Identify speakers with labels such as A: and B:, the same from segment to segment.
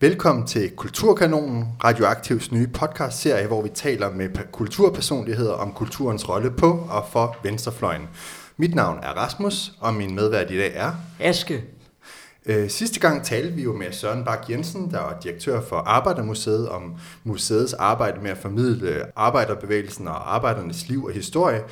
A: Velkommen til Kulturkanonen, Radioaktivs nye podcast-serie, hvor vi taler med kulturpersonligheder om kulturens rolle på og for venstrefløjen. Mit navn er Rasmus, og min medvært i dag er...
B: Aske.
A: Øh, sidste gang talte vi jo med Søren Bak Jensen, der er direktør for Arbejdermuseet, om museets arbejde med at formidle arbejderbevægelsen og arbejdernes liv og historie.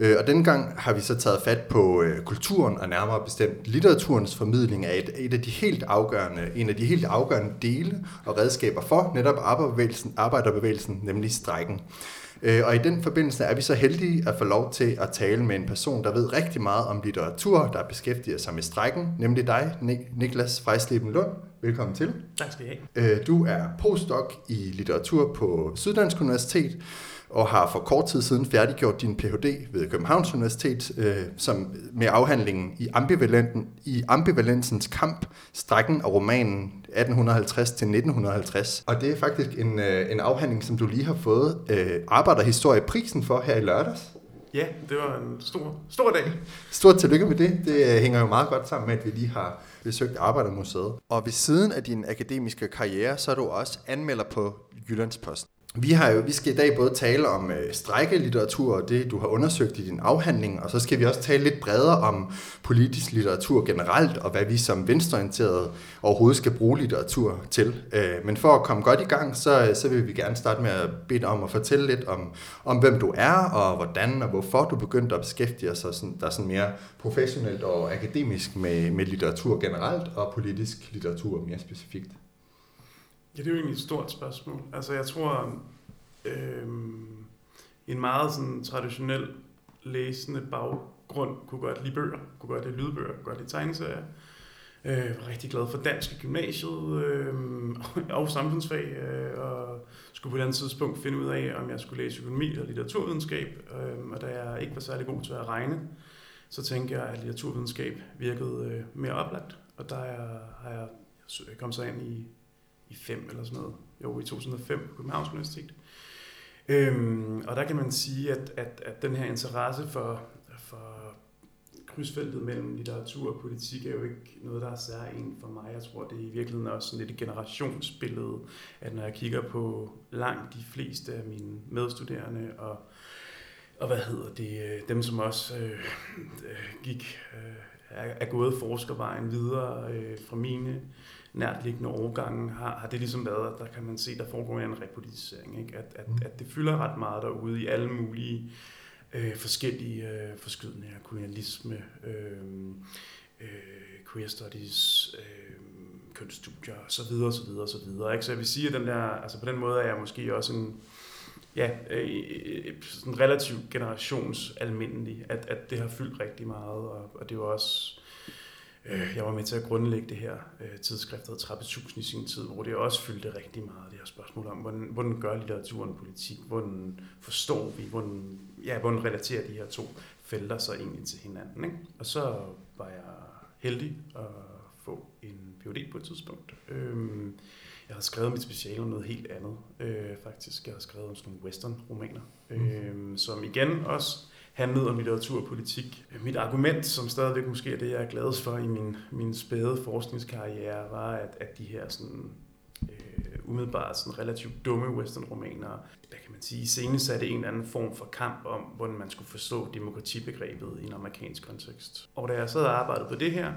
A: Øh, og denne gang har vi så taget fat på øh, kulturen og nærmere bestemt litteraturens formidling af et, et af de helt afgørende, en af de helt afgørende dele og redskaber for netop arbejderbevægelsen, arbejderbevægelsen nemlig strækken. Øh, og i den forbindelse er vi så heldige at få lov til at tale med en person, der ved rigtig meget om litteratur, der beskæftiger sig med strækken, nemlig dig, Niklas Frejsleben Lund. Velkommen til.
C: Tak skal I have.
A: Du er postdoc i litteratur på Syddansk Universitet, og har for kort tid siden færdiggjort din Ph.D. ved Københavns Universitet øh, som med afhandlingen i, ambivalenten, i ambivalensens kamp, strækken og romanen 1850-1950. Og det er faktisk en, øh, en afhandling, som du lige har fået øh, Arbejderhistorieprisen for her i lørdags.
C: Ja, det var en stor, stor dag.
A: Stort tillykke med det. Det øh, hænger jo meget godt sammen med, at vi lige har besøgt Arbejdermuseet. Og ved siden af din akademiske karriere, så er du også anmelder på Jyllandsposten. Vi, har jo, vi skal i dag både tale om øh, strækkelitteratur og det, du har undersøgt i din afhandling, og så skal vi også tale lidt bredere om politisk litteratur generelt, og hvad vi som venstreorienterede overhovedet skal bruge litteratur til. Øh, men for at komme godt i gang, så, øh, så vil vi gerne starte med at bede dig om at fortælle lidt om, om hvem du er, og hvordan og hvorfor du begyndte at beskæftige dig sådan, der sådan mere professionelt og akademisk med, med litteratur generelt, og politisk litteratur mere specifikt.
C: Ja, det er jo egentlig et stort spørgsmål. Altså, jeg tror, øh, en meget sådan traditionel læsende baggrund kunne godt lide bøger, kunne godt lide lydbøger, kunne godt lide tegneserier. Øh, var rigtig glad for dansk i gymnasiet øh, og samfundsfag, øh, og skulle på et andet tidspunkt finde ud af, om jeg skulle læse økonomi eller litteraturvidenskab. Øh, og da jeg ikke var særlig god til at regne, så tænkte jeg, at litteraturvidenskab virkede øh, mere oplagt. Og der har jeg kommet så ind i i 5 eller sådan noget. Jo, i 2005 på Københavns Universitet. Øhm, og der kan man sige, at, at, at den her interesse for, for krydsfeltet mellem litteratur og politik er jo ikke noget, der er særligt for mig. Jeg tror, det er i virkeligheden også sådan lidt et generationsbillede, at når jeg kigger på langt de fleste af mine medstuderende og, og hvad hedder det, øh, dem som også øh, øh, gik, øh, er, er gået forskervejen videre øh, fra mine nærtliggende årgange har, har det ligesom været, at der kan man se, der foregår en repolitisering. Ikke? At, at, mm. at det fylder ret meget derude i alle mulige øh, forskellige øh, forskydninger, kolonialisme, øh, øh, queer studies, øh, kønsstudier osv. osv. osv. Ikke? Så jeg vil sige, at den der, altså på den måde er jeg måske også en, ja, øh, sådan relativt generationsalmindelig, at, at det har fyldt rigtig meget, og, og det er jo også Øh, jeg var med til at grundlægge det her øh, tidsskrift, der Trappetsusen i sin tid, hvor det også fyldte rigtig meget, det her spørgsmål om, hvordan, hvordan gør litteraturen politik, hvordan forstår vi, hvordan, ja, hvordan relaterer de her to felter sig egentlig til hinanden. Ikke? Og så var jeg heldig at få en Ph.D. på et tidspunkt. Øhm, jeg har skrevet mit speciale om noget helt andet, øh, faktisk. Jeg har skrevet om sådan nogle western-romaner, mm. øh, som igen også handlede om litteratur og politik. Mit argument, som stadigvæk måske er det, jeg er gladest for i min, min spæde forskningskarriere, var, at, at de her sådan, øh, umiddelbart sådan relativt dumme western-romaner, der kan man sige, senest satte en eller anden form for kamp om, hvordan man skulle forstå demokratibegrebet i en amerikansk kontekst. Og da jeg sad og arbejdede på det her,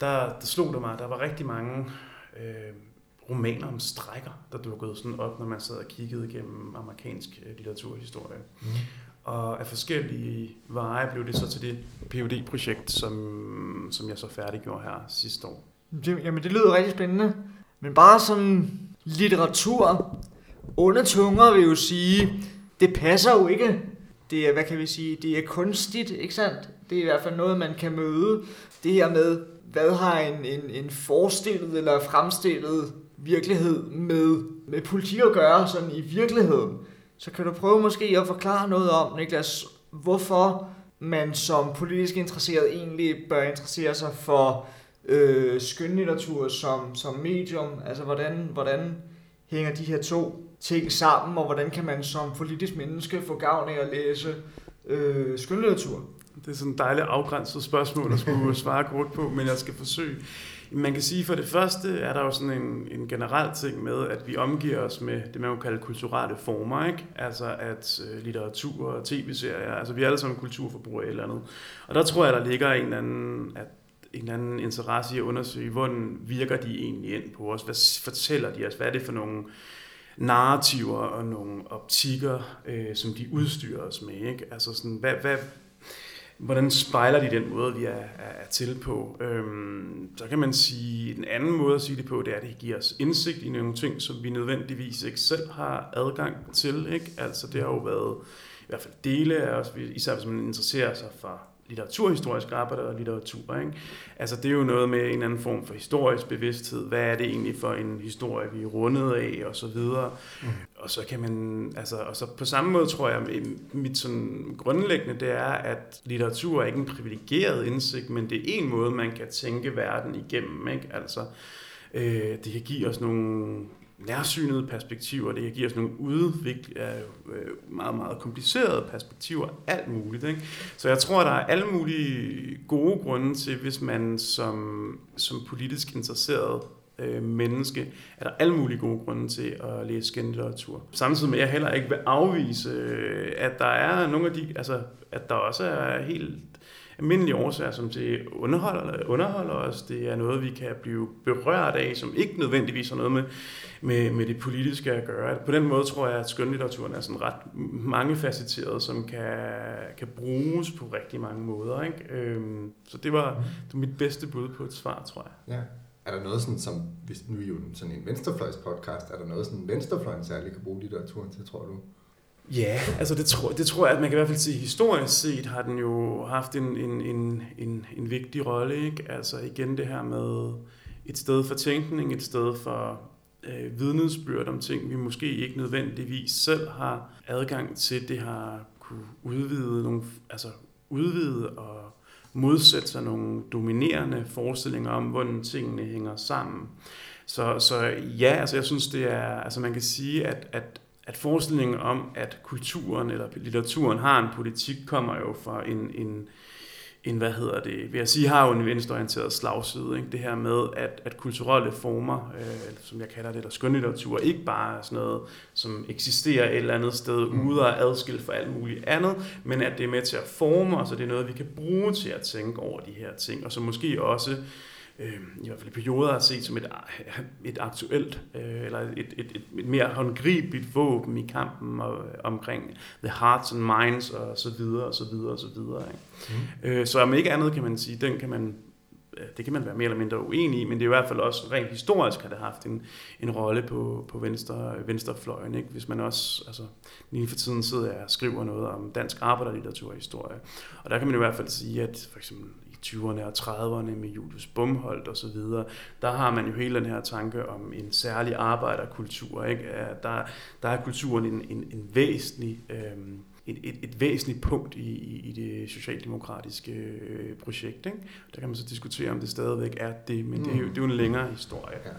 C: der, der slog det mig, at der var rigtig mange øh, romaner om strækker, der dukkede sådan op, når man sad og kiggede igennem amerikansk øh, litteraturhistorie. Mm. Og af forskellige veje blev det så til det phd projekt som, som jeg så færdiggjorde her sidste år.
B: Det, jamen det lyder rigtig spændende. Men bare sådan litteratur, under tunger vil jo sige, det passer jo ikke. Det er, hvad kan vi sige, det er kunstigt, ikke sandt? Det er i hvert fald noget, man kan møde. Det her med, hvad har en, en, en forestillet eller fremstillet virkelighed med, med politik at gøre sådan i virkeligheden? Så kan du prøve måske at forklare noget om, Niklas, hvorfor man som politisk interesseret egentlig bør interessere sig for øh, skønlitteratur som, som medium? Altså, hvordan, hvordan hænger de her to ting sammen, og hvordan kan man som politisk menneske få gavn af at læse øh, skønlitteratur?
C: Det er sådan et dejligt afgrænset spørgsmål at skulle svare kort på, men jeg skal forsøge. Man kan sige, for det første er der jo sådan en, en generel ting med, at vi omgiver os med det, man kan kalde kulturelle former, ikke? Altså at øh, litteratur og tv-serier, altså vi er alle sammen kulturforbrugere et eller andet. Og der tror jeg, der ligger en eller anden, at en eller anden interesse i at undersøge, hvordan virker de egentlig ind på os? Hvad fortæller de os? Hvad er det for nogle narrativer og nogle optikker, øh, som de udstyrer os med? Ikke? Altså sådan, hvad, hvad, hvordan spejler de den måde, vi er, er, er til på? Øhm, så kan man sige, en anden måde at sige det på, det er, at det giver os indsigt i nogle ting, som vi nødvendigvis ikke selv har adgang til. Ikke? Altså det har jo været i hvert fald dele af os, især hvis man interesserer sig for litteraturhistorisk arbejde og litteratur. Ikke? Altså det er jo noget med en eller anden form for historisk bevidsthed. Hvad er det egentlig for en historie, vi er rundet af, og så videre. Mm. Og så kan man, altså, og så på samme måde tror jeg, mit sådan grundlæggende, det er, at litteratur er ikke en privilegeret indsigt, men det er en måde, man kan tænke verden igennem. Ikke? Altså, øh, det kan give os nogle nærsynede perspektiver, det kan give os nogle udvikle, øh, øh, meget, meget komplicerede perspektiver, alt muligt. Ikke? Så jeg tror, der er alle mulige gode grunde til, hvis man som, som politisk interesseret øh, menneske, er der alle mulige gode grunde til at læse skændlitteratur. Samtidig med, at jeg heller ikke vil afvise, øh, at der er nogle af de, altså, at der også er helt almindelige årsager, som det underholder, underholder os. Det er noget, vi kan blive berørt af, som ikke nødvendigvis har noget med, med, med det politiske at gøre. På den måde tror jeg, at skønlitteraturen er sådan ret mangefacetteret, som kan, kan bruges på rigtig mange måder. Ikke? Øhm, så det var, det var mit bedste bud på et svar, tror jeg.
A: Ja. Er der noget sådan, som, hvis nu er jo sådan en venstrefløjs podcast, er der noget sådan venstrefløjen særligt kan bruge litteraturen til, tror du?
C: Ja, altså det tror, det tror jeg, at man kan i hvert fald sige, historisk set har den jo haft en, en, en, en, en vigtig rolle. Ikke? Altså igen det her med et sted for tænkning, et sted for øh, vidnesbyrd om ting, vi måske ikke nødvendigvis selv har adgang til. Det har kunne udvide, nogle, altså udvide og modsætte sig nogle dominerende forestillinger om, hvordan tingene hænger sammen. Så, så ja, altså jeg synes, det er, altså man kan sige, at, at at forestillingen om, at kulturen eller litteraturen har en politik, kommer jo fra en, en, en hvad hedder det, vil jeg sige, har jo en venstreorienteret slagside. Ikke? Det her med, at, at kulturelle former, øh, som jeg kalder det, eller skønlitteratur, ikke bare er sådan noget, som eksisterer et eller andet sted mm. ude og adskilt for alt muligt andet, men at det er med til at forme os, og det er noget, vi kan bruge til at tænke over de her ting, og så måske også øh, øh, i hvert fald i perioder har set som et, et aktuelt, øh, eller et, et, et, et mere håndgribeligt våben i kampen og, omkring the hearts and minds og så videre og så videre og så videre. Ikke? Mm. Øh, så om ikke andet kan man sige, den kan man det kan man være mere eller mindre uenig i, men det er i hvert fald også rent historisk har det haft en, en rolle på, på venstre, venstrefløjen. Ikke? Hvis man også, altså lige for tiden sidder jeg og skriver noget om dansk arbejderlitteraturhistorie, og der kan man i hvert fald sige, at for eksempel 20'erne og 30'erne med Julius Bumholdt og så videre, der har man jo hele den her tanke om en særlig arbejderkultur. Ikke? Der, der er kulturen en, en, en væsentlig... Øh, et, et, et væsentligt punkt i, i, i det socialdemokratiske øh, projekt. Ikke? Der kan man så diskutere, om det stadigvæk er det, men mm. det, er jo, det er jo en længere historie. Ja.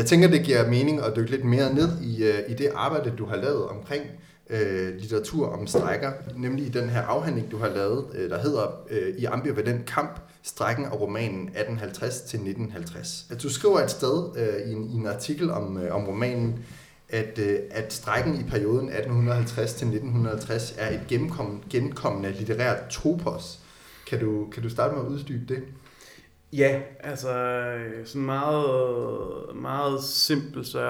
A: Jeg tænker, det giver mening at dykke lidt mere ned i, øh, i det arbejde, du har lavet omkring øh, litteratur om strækker, nemlig i den her afhandling, du har lavet, øh, der hedder øh, I ambivalent kamp, strækken af romanen 1850-1950. At du skriver et sted øh, i, en, i en artikel om, øh, om romanen, at, øh, at strækken i perioden 1850-1950 er et genkommende litterært topos. Kan du, kan du starte med at uddybe det?
C: Ja, altså sådan meget, meget simpelt, så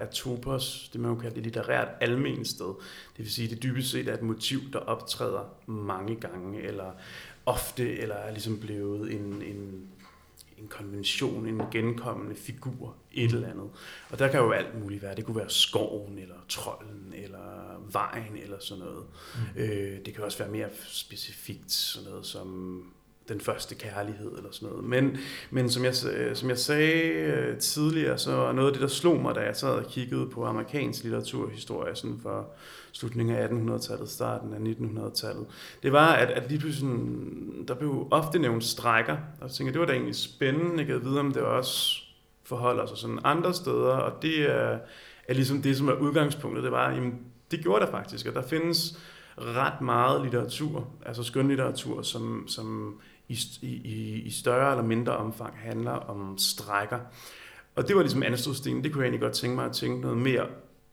C: er topos, det man jo kalde det litterært almen sted. Det vil sige, det dybest set er et motiv, der optræder mange gange, eller ofte, eller er ligesom blevet en, en, en konvention, en genkommende figur, et eller andet. Og der kan jo alt muligt være. Det kunne være skoven, eller trolden, eller vejen, eller sådan noget. Mm. Øh, det kan også være mere specifikt, sådan noget som den første kærlighed eller sådan noget. Men, men som, jeg, øh, som jeg sagde øh, tidligere, så er noget af det, der slog mig, da jeg sad og kiggede på amerikansk litteraturhistorie sådan for slutningen af 1800-tallet, starten af 1900-tallet, det var, at, at lige pludselig, der blev ofte nævnt strækker, og jeg tænkte, det var da egentlig spændende, jeg kan vide, om det også forholder sig sådan andre steder, og det er, er ligesom det, som er udgangspunktet, det var, jamen, det gjorde der faktisk, og der findes ret meget litteratur, altså skønlitteratur, som, som i, i, i større eller mindre omfang handler om strækker. Og det var ligesom anstødstenen, det kunne jeg egentlig godt tænke mig at tænke noget mere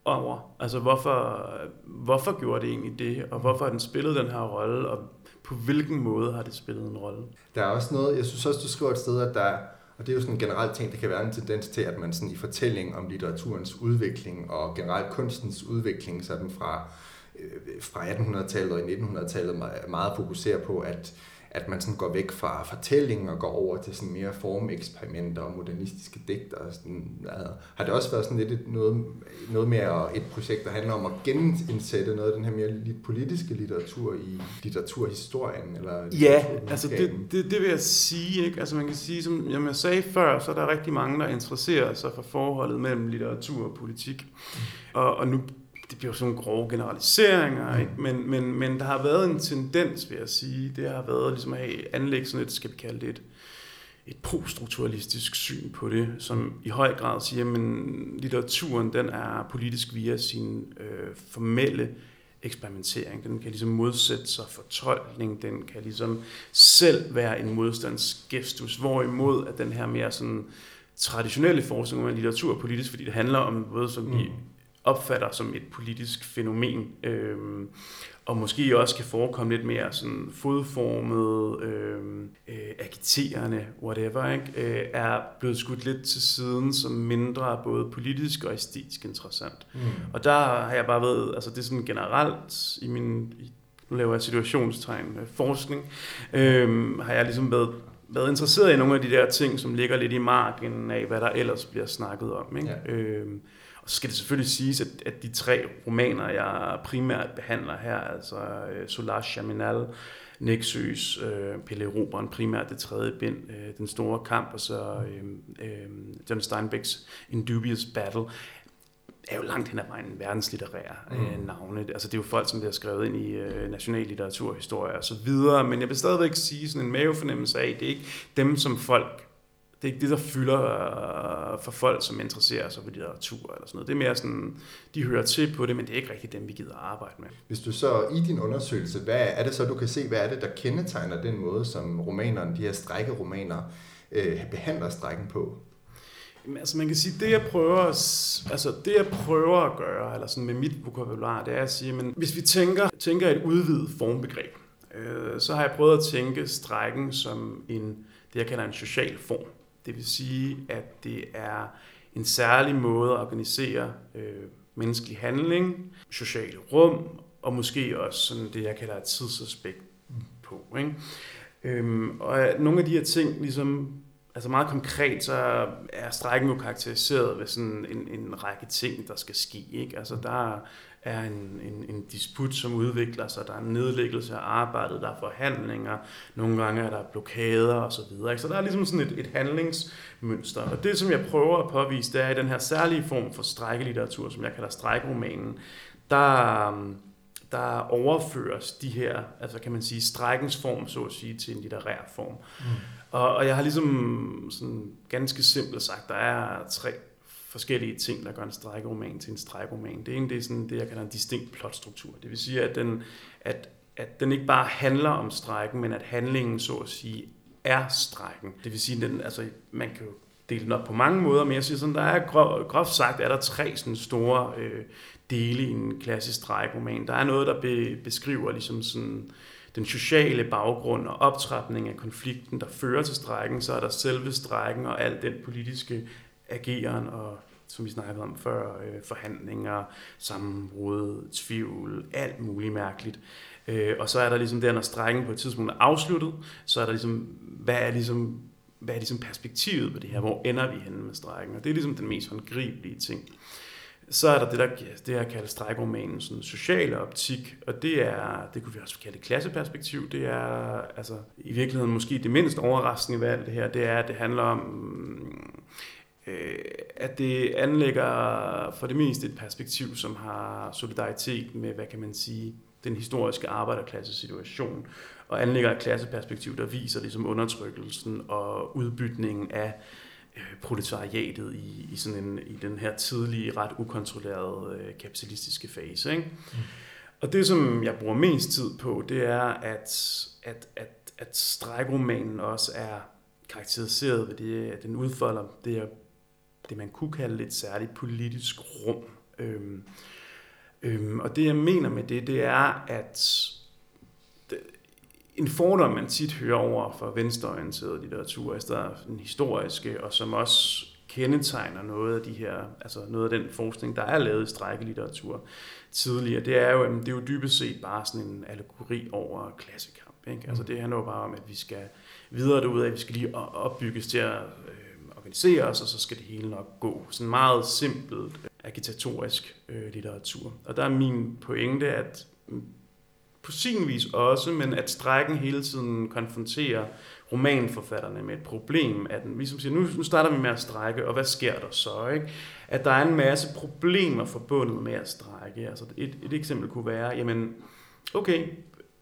C: over. Altså hvorfor, hvorfor gjorde det egentlig det, og hvorfor har den spillet den her rolle, og på hvilken måde har det spillet en rolle?
A: Der er også noget, jeg synes også, du skriver et sted, at der, og det er jo sådan en generel ting, det kan være en tendens til, at man sådan i fortælling om litteraturens udvikling og generelt kunstens udvikling sådan fra, øh, fra 1800-tallet og i 1900-tallet meget fokuserer på, at at man sådan går væk fra fortællingen og går over til sådan mere formeksperimenter og modernistiske digter. Og sådan, altså, har det også været sådan lidt et, noget, noget mere et projekt, der handler om at genindsætte noget af den her mere lidt politiske litteratur i litteraturhistorien? Eller
C: ja, altså det, det, det vil jeg sige. Ikke? Altså man kan sige, som jeg sagde før, så er der rigtig mange, der interesserer sig for forholdet mellem litteratur og politik. Og, og nu det bliver sådan nogle grove generaliseringer, ikke? Men, men, men der har været en tendens, vil jeg sige, det har været ligesom at have anlæg sådan et, skal vi kalde det et, et poststrukturalistisk syn på det, som i høj grad siger, at litteraturen den er politisk via sin øh, formelle eksperimentering. Den kan ligesom modsætte sig fortolkning, den kan ligesom selv være en modstandsgestus, hvorimod at den her mere sådan traditionelle forskning om litteratur er politisk, fordi det handler om noget, som mm. Opfatter som et politisk fænomen, øh, og måske også kan forekomme lidt mere sådan fodformet, øh, øh, agiterende, whatever, ikke? Øh, er blevet skudt lidt til siden som mindre både politisk og æstetisk interessant. Mm. Og der har jeg bare været, altså det er sådan generelt i min, i, nu laver jeg situationstegn, øh, forskning, øh, har jeg ligesom været været interesseret i nogle af de der ting, som ligger lidt i marken af, hvad der ellers bliver snakket om. Ikke? Ja. Øh, og så skal det selvfølgelig siges, at, at de tre romaner, jeg primært behandler her, altså øh, Solar Chaminal, Nexøs, øh, Pelle Roberen, primært det tredje bind, øh, Den Store Kamp, og så øh, øh, John Steinbecks Indubious Battle, er jo langt hen ad vejen verdenslitterære øh, mm. navne. Altså det er jo folk, som bliver skrevet ind i øh, national litteraturhistorie og så videre, men jeg vil stadigvæk sige sådan en mavefornemmelse af, det er ikke dem, som folk det er ikke det, der fylder øh, for folk, som interesserer sig for litteratur eller sådan noget. Det er mere sådan, de hører til på det, men det er ikke rigtig dem, vi gider arbejde med.
A: Hvis du så i din undersøgelse, hvad er det så, du kan se, hvad er det, der kendetegner den måde, som romanerne, de her strækkeromaner, øh, behandler strækken på?
C: Jamen, altså man kan sige, det jeg prøver, altså det jeg prøver at gøre, eller sådan med mit vokabular, det er at sige, men hvis vi tænker, tænker et udvidet formbegreb, øh, så har jeg prøvet at tænke strækken som en, det jeg kalder en social form. Det vil sige, at det er en særlig måde at organisere øh, menneskelig handling, sociale rum, og måske også sådan det, jeg kalder et tidsaspekt på. Ikke? Øhm, og øh, nogle af de her ting, ligesom, altså meget konkret, så er strækken jo karakteriseret ved sådan en, en række ting, der skal ske. Ikke? Altså der er en, en, en disput, som udvikler sig, der er en nedlæggelse af arbejdet, der er forhandlinger, nogle gange er der blokader osv. Så, så der er ligesom sådan et, et handlingsmønster. Og det, som jeg prøver at påvise, det er i den her særlige form for strækkelitteratur, som jeg kalder strækromanen, der, der overføres de her, altså kan man sige, strækkens form, så at sige, til en litterær form. Mm. Og, og jeg har ligesom sådan ganske simpelt sagt, der er tre forskellige ting, der gør en strækroman til en strækroman. Det ene det er sådan det, jeg kalder en distinkt plotstruktur. Det vil sige, at den, at, at den ikke bare handler om strækken, men at handlingen, så at sige, er strækken. Det vil sige, at den, altså, man kan jo dele den op på mange måder, men jeg siger sådan, der er grov, groft sagt, er der tre sådan store øh, dele i en klassisk strækroman. Der er noget, der be, beskriver ligesom sådan, den sociale baggrund og optrapning af konflikten, der fører til strækken, så er der selve strækken og al den politiske ageren og som vi snakkede om før, øh, forhandlinger, sammenbrud, tvivl, alt muligt mærkeligt. Øh, og så er der ligesom der, når strækken på et tidspunkt er afsluttet, så er der ligesom, hvad er ligesom hvad er ligesom perspektivet på det her? Hvor ender vi henne med strækken? Og det er ligesom den mest håndgribelige ting. Så er der det, der det her kaldt strækromanen, sådan sociale optik, og det er, det kunne vi også kalde klasseperspektiv, det er altså i virkeligheden måske det mindst overraskende ved alt det her, det er, at det handler om, øh, at det anlægger for det meste et perspektiv, som har solidaritet med, hvad kan man sige, den historiske arbejderklasse situation, og anlægger et klasseperspektiv, der viser ligesom undertrykkelsen og udbytningen af øh, proletariatet i, i, sådan en, i den her tidlige, ret ukontrollerede øh, kapitalistiske fase. Ikke? Mm. Og det, som jeg bruger mest tid på, det er, at, at, at, at strækromanen også er karakteriseret ved det, at den udfolder det, det man kunne kalde et særligt politisk rum. Øhm, øhm, og det, jeg mener med det, det er, at en fordom, man tit hører over for venstreorienteret litteratur, altså der den historiske, og som også kendetegner noget af de her, altså noget af den forskning, der er lavet i strækkelitteratur tidligere, det er jo, det er jo dybest set bare sådan en allegori over klassekamp. Ikke? Altså det handler jo bare om, at vi skal videre derud at vi skal lige opbygges til at øh, organisere os, og så skal det hele nok gå. Sådan meget simpelt agitatorisk øh, litteratur. Og der er min pointe, at på sin vis også, men at strækken hele tiden konfronterer romanforfatterne med et problem, at vi som siger, nu, nu starter vi med at strække, og hvad sker der så? Ikke? At der er en masse problemer forbundet med at strække. Altså et, et eksempel kunne være, jamen, okay,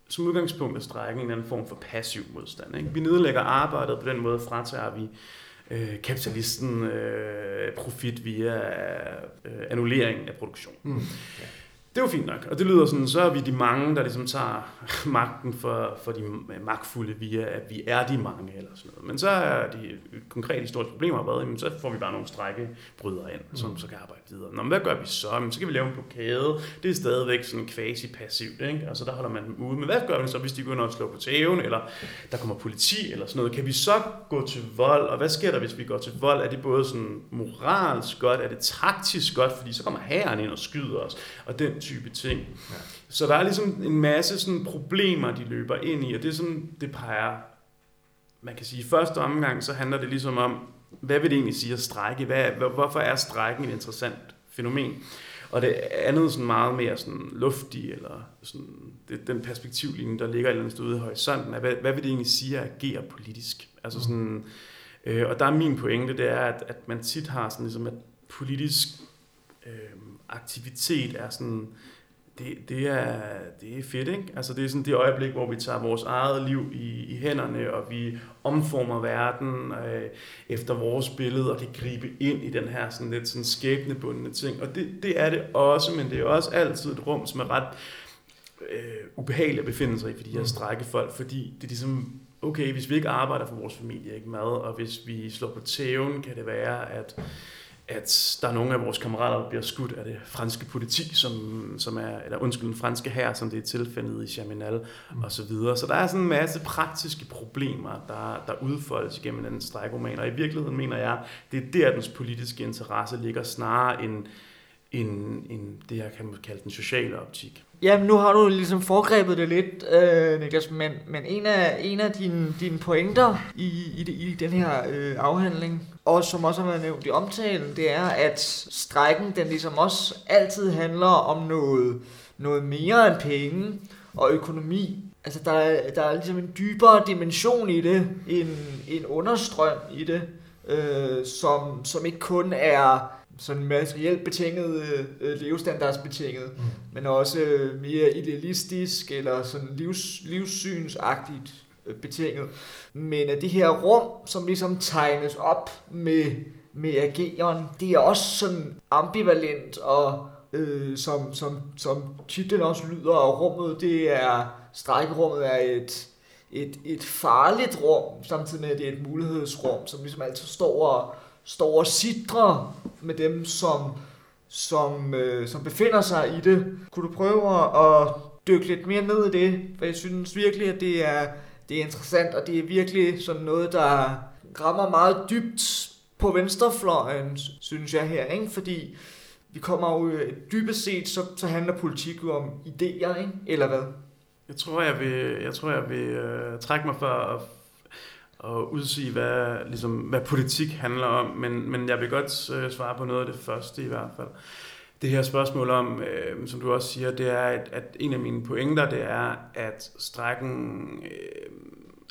C: som udgangspunkt er strækken en anden form for passiv modstand. Ikke? Vi nedlægger arbejdet, på den måde fratager vi øh, kapitalisten øh, profit via øh, annullering af produktion. Mm. Ja det var fint nok. Og det lyder sådan, så er vi de mange, der ligesom tager magten for, for de magtfulde via, at vi er de mange eller sådan noget. Men så er de konkrete historiske problemer været, jamen, så får vi bare nogle strækkebrydere ind, som mm. så kan arbejde videre. Nå, men hvad gør vi så? Jamen, så kan vi lave en blokade. Det er stadigvæk sådan quasi-passivt, ikke? Altså der holder man dem ude. Men hvad gør vi så, hvis de går og slår på tæven, eller der kommer politi eller sådan noget? Kan vi så gå til vold? Og hvad sker der, hvis vi går til vold? Er det både sådan moralsk godt? Er det taktisk godt? Fordi så kommer herren ind og skyder os. Og den type ting. Ja. Så der er ligesom en masse sådan problemer, de løber ind i, og det er sådan, det peger, man kan sige, i første omgang, så handler det ligesom om, hvad vil det egentlig sige at strække? Hvad, hvorfor er strækken et interessant fænomen? Og det andet sådan meget mere sådan luftig, eller sådan, det, den perspektivlinje, der ligger et eller andet sted ude i horisonten, er, hvad, hvad vil det egentlig sige at agere politisk? Altså sådan, øh, og der er min pointe, det er, at, at man tit har sådan ligesom, at politisk øh, aktivitet er sådan, det, det, er, det er fedt, ikke? Altså det er sådan det øjeblik, hvor vi tager vores eget liv i, i hænderne, og vi omformer verden øh, efter vores billede, og kan gribe ind i den her sådan lidt sådan skæbnebundne ting. Og det, det er det også, men det er også altid et rum, som er ret øh, ubehageligt at befinde sig i for de her mm. strækkefolk, fordi det er ligesom, okay, hvis vi ikke arbejder for vores familie, ikke mad, og hvis vi slår på tæven, kan det være, at at der er nogle af vores kammerater, der bliver skudt af det franske politi, som, som er, eller undskyld, den franske her, som det er tilfældet i Chaminal mm. og så videre. Så der er sådan en masse praktiske problemer, der, der udfoldes igennem den strækroman, og i virkeligheden mener jeg, det er der, dens politiske interesse ligger snarere end, end, end det, jeg kan kalde den sociale optik.
B: Jamen, nu har du ligesom foregrebet det lidt, øh, Niklas, men, men en af, en af dine, dine pointer i, i, i den her øh, afhandling, og som også har været nævnt i omtalen, det er, at strækken, den ligesom også altid handler om noget, noget mere end penge og økonomi. Altså, der er, der er ligesom en dybere dimension i det, en, en understrøm i det, øh, som, som ikke kun er sådan materielt betinget, øh, levestandardsbetinget, mm. men også øh, mere idealistisk eller sådan livs, livssynsagtigt betinget. Men at det her rum, som ligesom tegnes op med, med ageren, det er også sådan ambivalent og øh, som, som, som titlen også lyder, og rummet, det er, strækkerummet er et, et, et farligt rum, samtidig med, at det er et mulighedsrum, som ligesom altid står og står og sidrer med dem, som, som, øh, som befinder sig i det. Kunne du prøve at dykke lidt mere ned i det? For jeg synes virkelig, at det er, det er interessant, og det er virkelig sådan noget, der rammer meget dybt på venstrefløjen, synes jeg her, ikke? fordi vi kommer jo øh, dybest set, så, så handler politik jo om idéer, ikke? eller hvad?
C: Jeg tror, jeg vil, jeg tror, jeg vil uh, trække mig for at at udsige, hvad, ligesom, hvad politik handler om, men, men jeg vil godt øh, svare på noget af det første i hvert fald. Det her spørgsmål om, øh, som du også siger, det er, at, at en af mine pointer, det er, at strækken øh,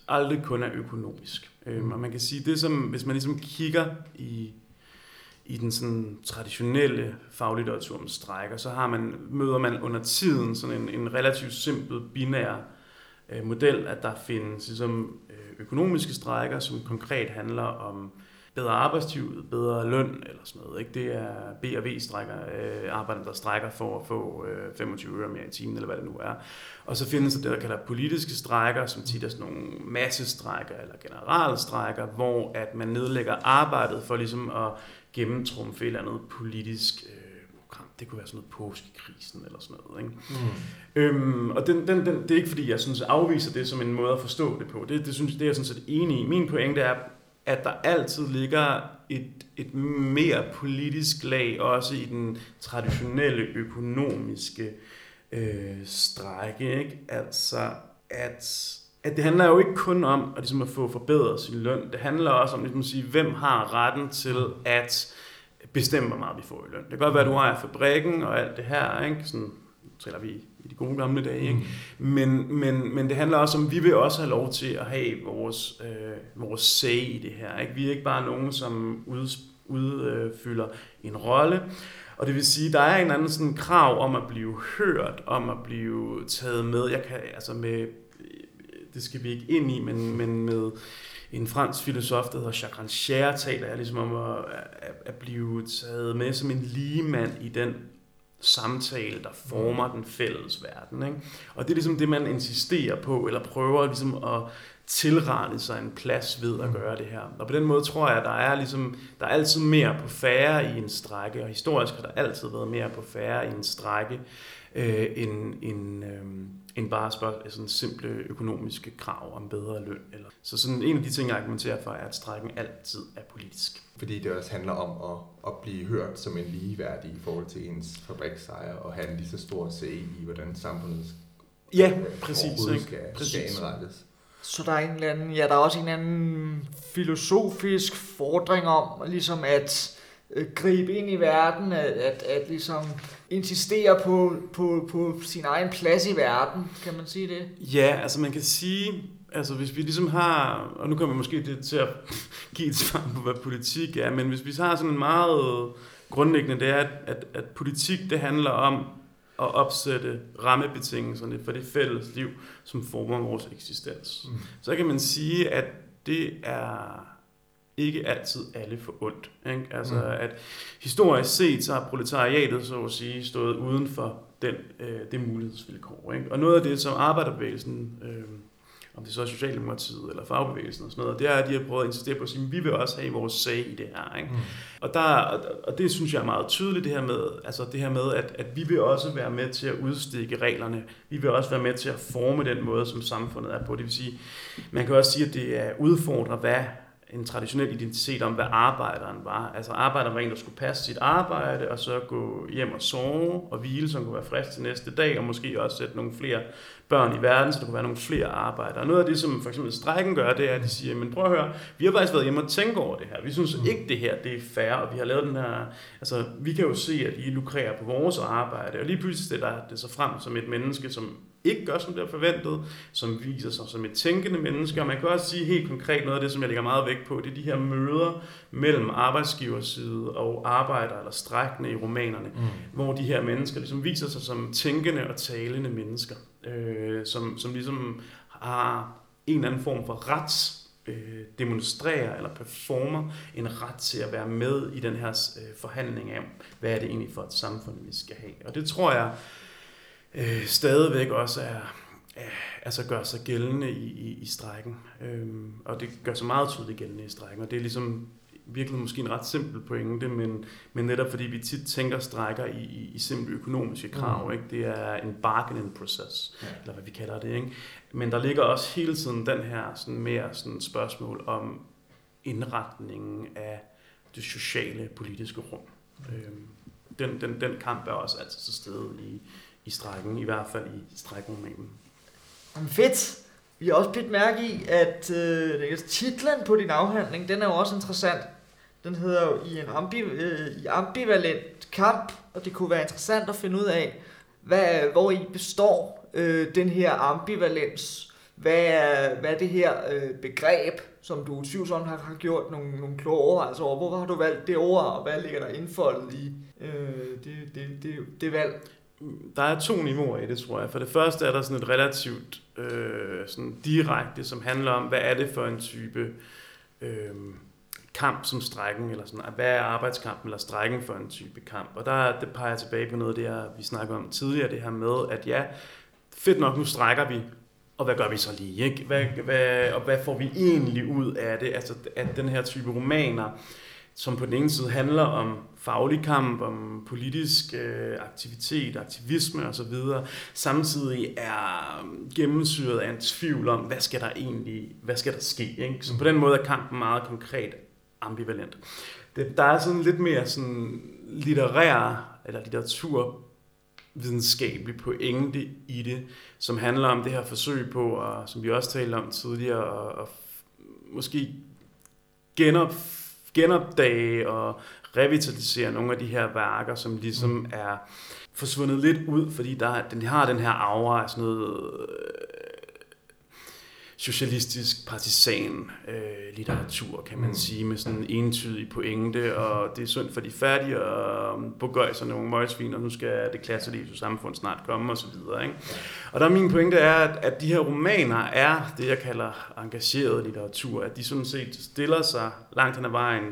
C: aldrig kun er økonomisk. Øh, og man kan sige, det som, hvis man ligesom kigger i i den sådan traditionelle faglitteratur om strækker, så har man, møder man under tiden sådan en, en relativt simpel binær øh, model, at der findes ligesom, øh, økonomiske strækker, som konkret handler om bedre arbejdstid, bedre løn eller sådan noget. Ikke? Det er B og V strækker, øh, arbejderne, der strækker for at få øh, 25 øre mere i timen, eller hvad det nu er. Og så findes der det, der kalder politiske strækker, som tit er sådan nogle massestrækker eller generalstrækker, hvor at man nedlægger arbejdet for ligesom at gennemtrumfe et eller andet politisk øh, program. Det kunne være sådan noget påskekrisen eller sådan noget. Ikke? Mm. Øhm, og den, den, den, det er ikke fordi, jeg synes afviser det som en måde at forstå det på. Det, det, synes, det er jeg sådan set enig i. Min pointe er, at der altid ligger et, et mere politisk lag, også i den traditionelle økonomiske øh, strække. Ikke? Altså, at at det handler jo ikke kun om at, ligesom at få forbedret sin løn. Det handler også om ligesom at sige, hvem har retten til at bestemme, hvor meget vi får i løn. Det kan godt være, at du ejer fabrikken og alt det her, ikke? Sådan triller vi i de gode gamle dage. Ikke? Mm. Men, men, men det handler også om, at vi vil også have lov til at have vores, øh, vores say i det her. Ikke? Vi er ikke bare nogen, som udfylder ud, en rolle. Og det vil sige, der er en anden sådan krav om at blive hørt, om at blive taget med. Jeg kan altså med det skal vi ikke ind i, men, men med en fransk filosof, der hedder Jacques Rancière, taler jeg ligesom om at, at, at blive taget med som en ligemand i den samtale, der former den fælles verden. Ikke? Og det er ligesom det, man insisterer på, eller prøver ligesom at tilrette sig en plads ved at gøre det her. Og på den måde tror jeg, at der er, ligesom, der er altid mere på færre i en strække, og historisk har der altid været mere på færre i en strække, øh, end, end, øh, end bare spørge sådan simple økonomiske krav om bedre løn. Eller. Så sådan en af de ting, jeg argumenterer for, er, at strækken altid er politisk.
A: Fordi det også handler om at, at blive hørt som en ligeværdig i forhold til ens fabriksejer, og have en lige så stor se i, hvordan samfundet
C: ja, præcis,
A: skal, præcis. skal indrettes.
B: Så der er en eller anden, ja, der er også en anden filosofisk fordring om, ligesom at øh, gribe ind i verden, at, at, at ligesom insistere på, på, på sin egen plads i verden, kan man sige det?
C: Ja, altså man kan sige, altså hvis vi ligesom har, og nu kommer vi måske det til at give et svar på, hvad politik er, men hvis vi har sådan en meget grundlæggende, det er, at, at, at politik det handler om at opsætte rammebetingelserne for det fælles liv, som former vores eksistens. Mm. Så kan man sige, at det er ikke altid alle for ondt. Ikke? Altså, mm. at historisk set, så har proletariatet, så at sige, stået uden for den, øh, det mulighedsvilkår. Ikke? Og noget af det, som arbejderbevægelsen, øh, om det så er Socialdemokratiet eller fagbevægelsen og sådan noget, det er, at de har prøvet at insistere på at sige, at vi vil også have vores sag i det her. Ikke? Mm. Og, der, og det synes jeg er meget tydeligt, det her med, altså det her med at, at vi vil også være med til at udstikke reglerne. Vi vil også være med til at forme den måde, som samfundet er på. Det vil sige, man kan også sige, at det er udfordrer, hvad en traditionel identitet om, hvad arbejderen var. Altså arbejderen var en, der skulle passe sit arbejde, og så gå hjem og sove og hvile, som kunne være frisk til næste dag, og måske også sætte nogle flere børn i verden, så der kunne være nogle flere arbejdere. Noget af det, som for eksempel strækken gør, det er, at de siger, men prøv at høre, vi har faktisk været hjemme og tænke over det her. Vi synes ikke, det her det er fair, og vi har lavet den her... Altså, vi kan jo se, at I lukrerer på vores arbejde, og lige pludselig stiller det så frem som et menneske, som ikke gør, som det er forventet, som viser sig som et tænkende menneske. Og man kan også sige helt konkret noget af det, som jeg lægger meget vægt på, det er de her møder mellem arbejdsgiverside og arbejder eller strækkende i romanerne, mm. hvor de her mennesker ligesom viser sig som tænkende og talende mennesker, øh, som, som ligesom har en eller anden form for ret øh, demonstrerer eller performer en ret til at være med i den her øh, forhandling af, hvad er det egentlig for et samfund, vi skal have. Og det tror jeg, øh, stadigvæk også er, øh, altså gør sig gældende i, i, i strækken. Øhm, og det gør sig meget tydeligt gældende i strækken. Og det er ligesom virkelig måske en ret simpel pointe, men, men netop fordi vi tit tænker strækker i, i, i simple økonomiske krav. Mm. Ikke? Det er en bargaining process, ja. eller hvad vi kalder det. Ikke? Men der ligger også hele tiden den her sådan mere sådan spørgsmål om indretningen af det sociale politiske rum. Mm. Øhm, den, den, den kamp er også altid til stede i, i strækken, i hvert fald i strækromanen.
B: Fedt! Vi har også blivet mærke i, at øh, titlen på din afhandling, den er jo også interessant. Den hedder jo i en ambi, øh, i ambivalent kamp, og det kunne være interessant at finde ud af, hvad, hvor I består øh, den her ambivalens. Hvad er, hvad er det her øh, begreb, som du tvivlsomt har, har gjort nogle, nogle kloge overvejelser over? Hvorfor har du valgt det ord, og hvad ligger der indfoldet i øh, det, det, det, det valg?
C: Der er to niveauer i det, tror jeg. For det første er der sådan et relativt øh, sådan direkte, som handler om, hvad er det for en type øh, kamp som strækken, eller sådan, hvad er arbejdskampen eller strækken for en type kamp? Og der det peger jeg tilbage på noget af det, her, vi snakkede om tidligere, det her med, at ja, fedt nok, nu strækker vi, og hvad gør vi så lige? Ikke? Hvad, hvad, og hvad får vi egentlig ud af det? Altså, at den her type romaner, som på den ene side handler om faglig kamp, om politisk øh, aktivitet, aktivisme osv., samtidig er um, gennemsyret af en tvivl om, hvad skal der egentlig, hvad skal der ske? Ikke? Så på den måde er kampen meget konkret ambivalent. Det, der er sådan lidt mere sådan litterær, eller litteratur videnskabelig pointe i det, som handler om det her forsøg på, og som vi også talte om tidligere, at, at måske genop, genopdage og revitalisere nogle af de her værker, som ligesom mm. er forsvundet lidt ud, fordi der, den har den her aura af sådan noget socialistisk partisan øh, litteratur, kan man mm. sige, med sådan en entydig pointe, og det er synd for de fattige, og Bogøjs og nogle møgsvin, og nu skal det klasselige samfund snart komme, og så videre. Ikke? Og der er min pointe er, at, at de her romaner er det, jeg kalder engageret litteratur, at de sådan set stiller sig langt hen ad vejen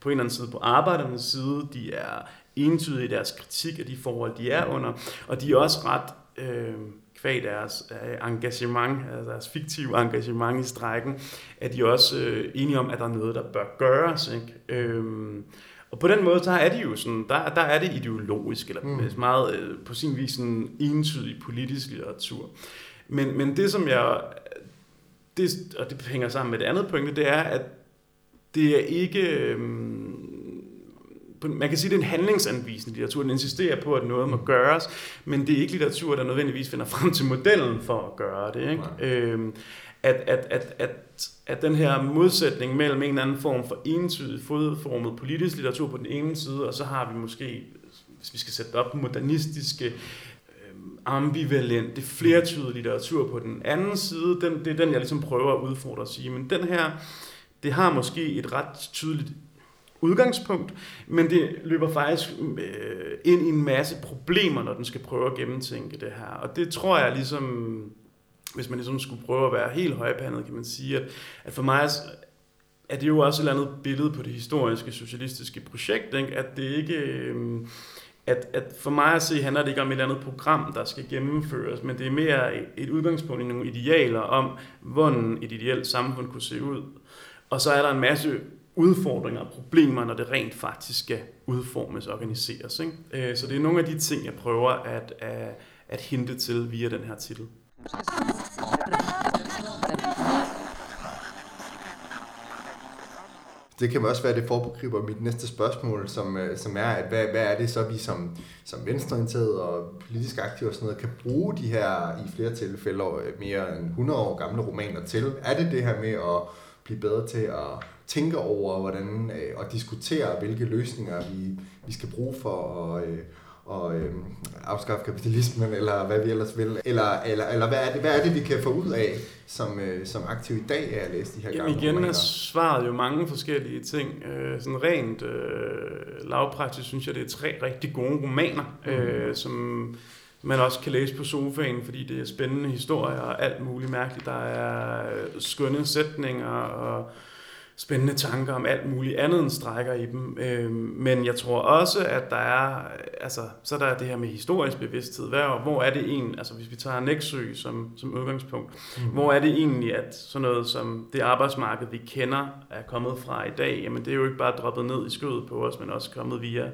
C: på en eller anden side på arbejdernes side, de er entydige i deres kritik af de forhold, de er under, og de er også ret... Øh, kvæg deres øh, engagement, altså deres fiktive engagement i strækken, at de også øh, enige om, at der er noget, der bør gøres. Ikke? Øhm, og på den måde, så er det jo sådan, der, der er det ideologisk, eller mm. meget øh, på sin vis en entydig politisk litteratur. Men, men det, som jeg, det, og det hænger sammen med det andet pointe, det er, at det er ikke, øhm, man kan sige, det er en handlingsanvisende litteratur. Den insisterer på, at noget må gøres, men det er ikke litteratur, der nødvendigvis finder frem til modellen for at gøre det. Ikke? Øhm, at, at, at, at, at den her modsætning mellem en eller anden form for entydig fodformet politisk litteratur på den ene side, og så har vi måske, hvis vi skal sætte op, modernistiske, øhm, ambivalente, flertydige litteratur på den anden side, den, det er den, jeg ligesom prøver at udfordre og sige. Men den her, det har måske et ret tydeligt udgangspunkt, men det løber faktisk øh, ind i en masse problemer, når den skal prøve at gennemtænke det her. Og det tror jeg ligesom, hvis man ligesom skulle prøve at være helt højpandet, kan man sige, at, at for mig er det jo også et eller andet billede på det historiske socialistiske projekt, ikke? at det ikke... Øh, at, at for mig at se handler det ikke om et eller andet program, der skal gennemføres, men det er mere et, et udgangspunkt i nogle idealer om, hvordan et ideelt samfund kunne se ud. Og så er der en masse udfordringer og problemer, når det rent faktisk skal udformes og organiseres. Ikke? Øh, så det er nogle af de ting, jeg prøver at, at, at hente til via den her titel.
A: Det kan også være, det foregriber mit næste spørgsmål, som, øh, som er, at hvad, hvad er det så, vi som, som venstreorienterede og politisk aktive og sådan noget, kan bruge de her i flere tilfælde øh, mere end 100 år gamle romaner til? Er det det her med at blive bedre til at tænke over, hvordan øh, og diskutere, hvilke løsninger vi, vi skal bruge for at øh, og, øh, afskaffe kapitalismen, eller hvad vi ellers vil. Eller, eller, eller hvad, er det, hvad er det, vi kan få ud af som, øh, som aktiv i dag af at læse de her
C: gamle Jamen igen romaner? er svaret jo mange forskellige ting. Øh, sådan rent øh, lavpraktisk synes jeg, det er tre rigtig gode romaner, mm. øh, som man også kan læse på sofaen, fordi det er spændende historier og alt muligt mærkeligt. Der er skønne sætninger og spændende tanker om alt muligt andet end strækker i dem. Øh, men jeg tror også, at der er, altså, så der er det her med historisk bevidsthed. Hvor, hvor er det en, altså hvis vi tager Næksø som, som udgangspunkt, mm. hvor er det egentlig, at sådan noget som det arbejdsmarked, vi kender, er kommet fra i dag, jamen det er jo ikke bare droppet ned i skødet på os, men også kommet via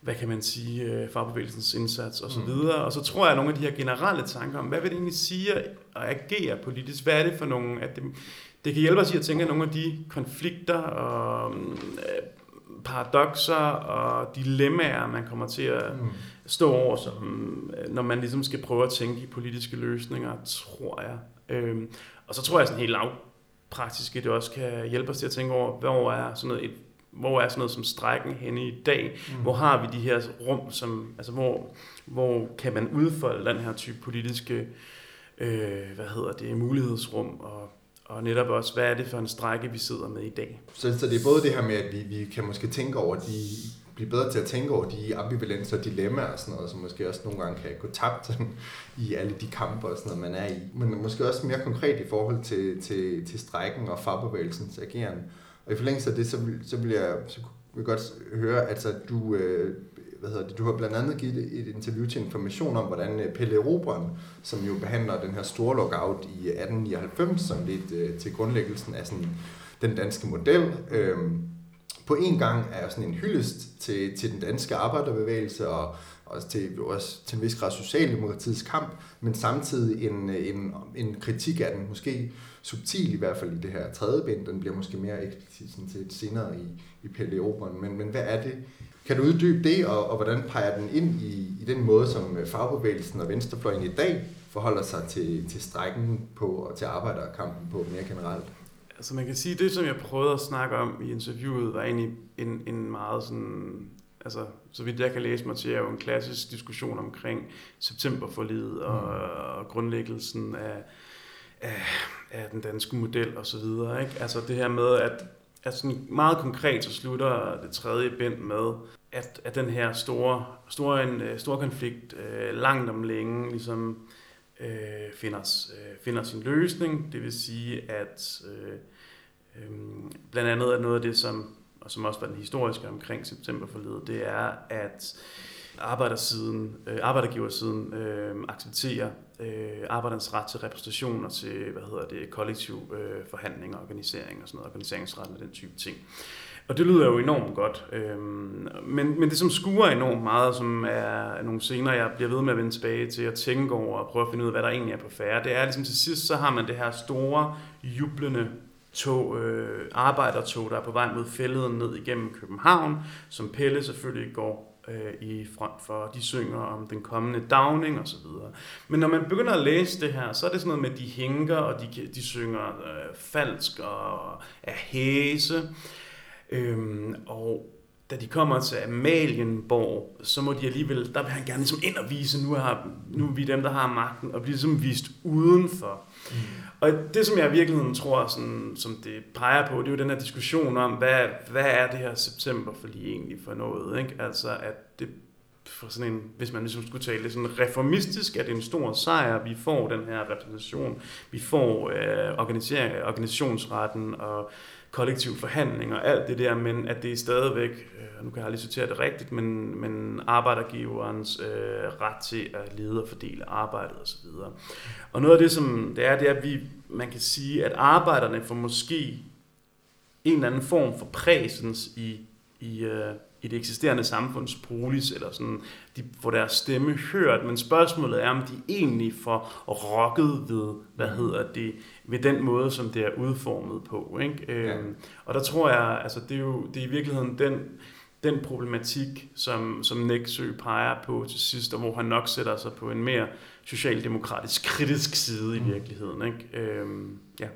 C: hvad kan man sige, øh, fagbevægelsens indsats osv. Mm. Og så tror jeg, at nogle af de her generelle tanker om, hvad vil det egentlig sige at agere politisk? Hvad er det for nogle, at det, det kan hjælpe os i at tænke nogle af de konflikter og øh, paradoxer og dilemmaer, man kommer til at mm. stå over, som, øh, når man ligesom skal prøve at tænke i politiske løsninger, tror jeg, Øhm, og så tror jeg sådan helt lavpraktisk, at det også kan hjælpe os til at tænke over, hvor er sådan noget, et, hvor er sådan noget som strækken henne i dag? Mm. Hvor har vi de her rum, som, altså hvor, hvor kan man udfolde den her type politiske øh, hvad hedder det, mulighedsrum, og, og netop også, hvad er det for en strække, vi sidder med i dag?
A: Så, så det er både det her med, at vi, vi kan måske tænke over de blive bedre til at tænke over de ambivalenser og dilemmaer og sådan noget, som måske også nogle gange kan gå tabt i alle de kampe og sådan noget, man er i. Men måske også mere konkret i forhold til, til, til strækken og fagbevægelsens ageren. Og i forlængelse af det, så vil, så vil jeg, så vil jeg godt høre, altså du, øh, hvad hedder det, du har blandt andet givet et interview til information om, hvordan øh, Pelle Robren, som jo behandler den her store lockout i 1899, som lidt øh, til grundlæggelsen af sådan den danske model, øh, på en gang er sådan en hyldest til, til den danske arbejderbevægelse og også til, også til en vis grad Socialdemokratiets kamp, men samtidig en, en, en kritik af den, måske subtil i hvert fald i det her tredje bind, den bliver måske mere eksplicit sådan set senere i, i Pelle Oberen, men, men hvad er det? Kan du uddybe det, og, og hvordan peger den ind i, i den måde, som øh, fagbevægelsen og venstrefløjen i dag forholder sig til, til strækken på og til arbejderkampen på mere generelt?
C: Altså man kan sige, det som jeg prøvede at snakke om i interviewet, var egentlig en, en meget sådan, altså så vidt jeg kan læse mig til, er jo en klassisk diskussion omkring septemberforlidet og, mm. og grundlæggelsen af, af, af den danske model og så videre. Ikke? Altså det her med, at, sådan meget konkret så slutter det tredje bind med, at, at den her store, store, en, øh, store konflikt øh, langt om længe ligesom øh, finder, øh, finder sin løsning. Det vil sige, at øh, øh, blandt andet er noget af det, som, og som også var den historiske omkring septemberforledet, det er, at arbejdersiden, øh, arbejdergiversiden øh, accepterer øh, arbejdernes ret til repræsentation og til, hvad hedder det, kollektiv øh, forhandling og organisering og sådan noget, organiseringsretten og den type ting. Og det lyder jo enormt godt. Øhm, men, men det, som skuer enormt meget, som er nogle scener, jeg bliver ved med at vende tilbage til at tænke over og prøve at finde ud af, hvad der egentlig er på færre, det er ligesom til sidst, så har man det her store, jublende tog, øh, arbejdertog, der er på vej mod fælleden ned igennem København, som Pelle selvfølgelig går øh, i front for. De synger om den kommende downing og så videre. Men når man begynder at læse det her, så er det sådan noget med, at de hænker, og de, de synger øh, falsk og er hæse. Øhm, og da de kommer til Amalienborg, så må de alligevel, der vil han gerne ligesom ind og vise, nu er, nu er vi dem, der har magten, og bliver ligesom vist udenfor. Mm. Og det, som jeg i virkeligheden tror, sådan, som det peger på, det er jo den her diskussion om, hvad, hvad er det her september for lige egentlig for noget? Ikke? Altså, at det for sådan en, hvis man ligesom skulle tale det sådan reformistisk, at det er en stor sejr, vi får den her repræsentation, vi får øh, organisationsretten og kollektiv forhandling og alt det der, men at det er stadigvæk, øh, nu kan jeg aldrig citere det rigtigt, men, men arbejdergiverens øh, ret til at lede og fordele arbejdet osv. Og noget af det, som det er, det er, at vi, man kan sige, at arbejderne får måske en eller anden form for præsens i, i, øh, i det eksisterende samfunds polis, eller sådan, de får deres stemme hørt, men spørgsmålet er, om de egentlig får rokket ved, hvad hedder det, ved den måde, som det er udformet på. Ikke? Ja. Øhm, og der tror jeg, altså det er jo det er i virkeligheden den, den problematik, som, som Nexø peger på til sidst, og hvor han nok sætter sig på en mere socialdemokratisk kritisk side i mm. virkeligheden. Ikke? Øhm, ja.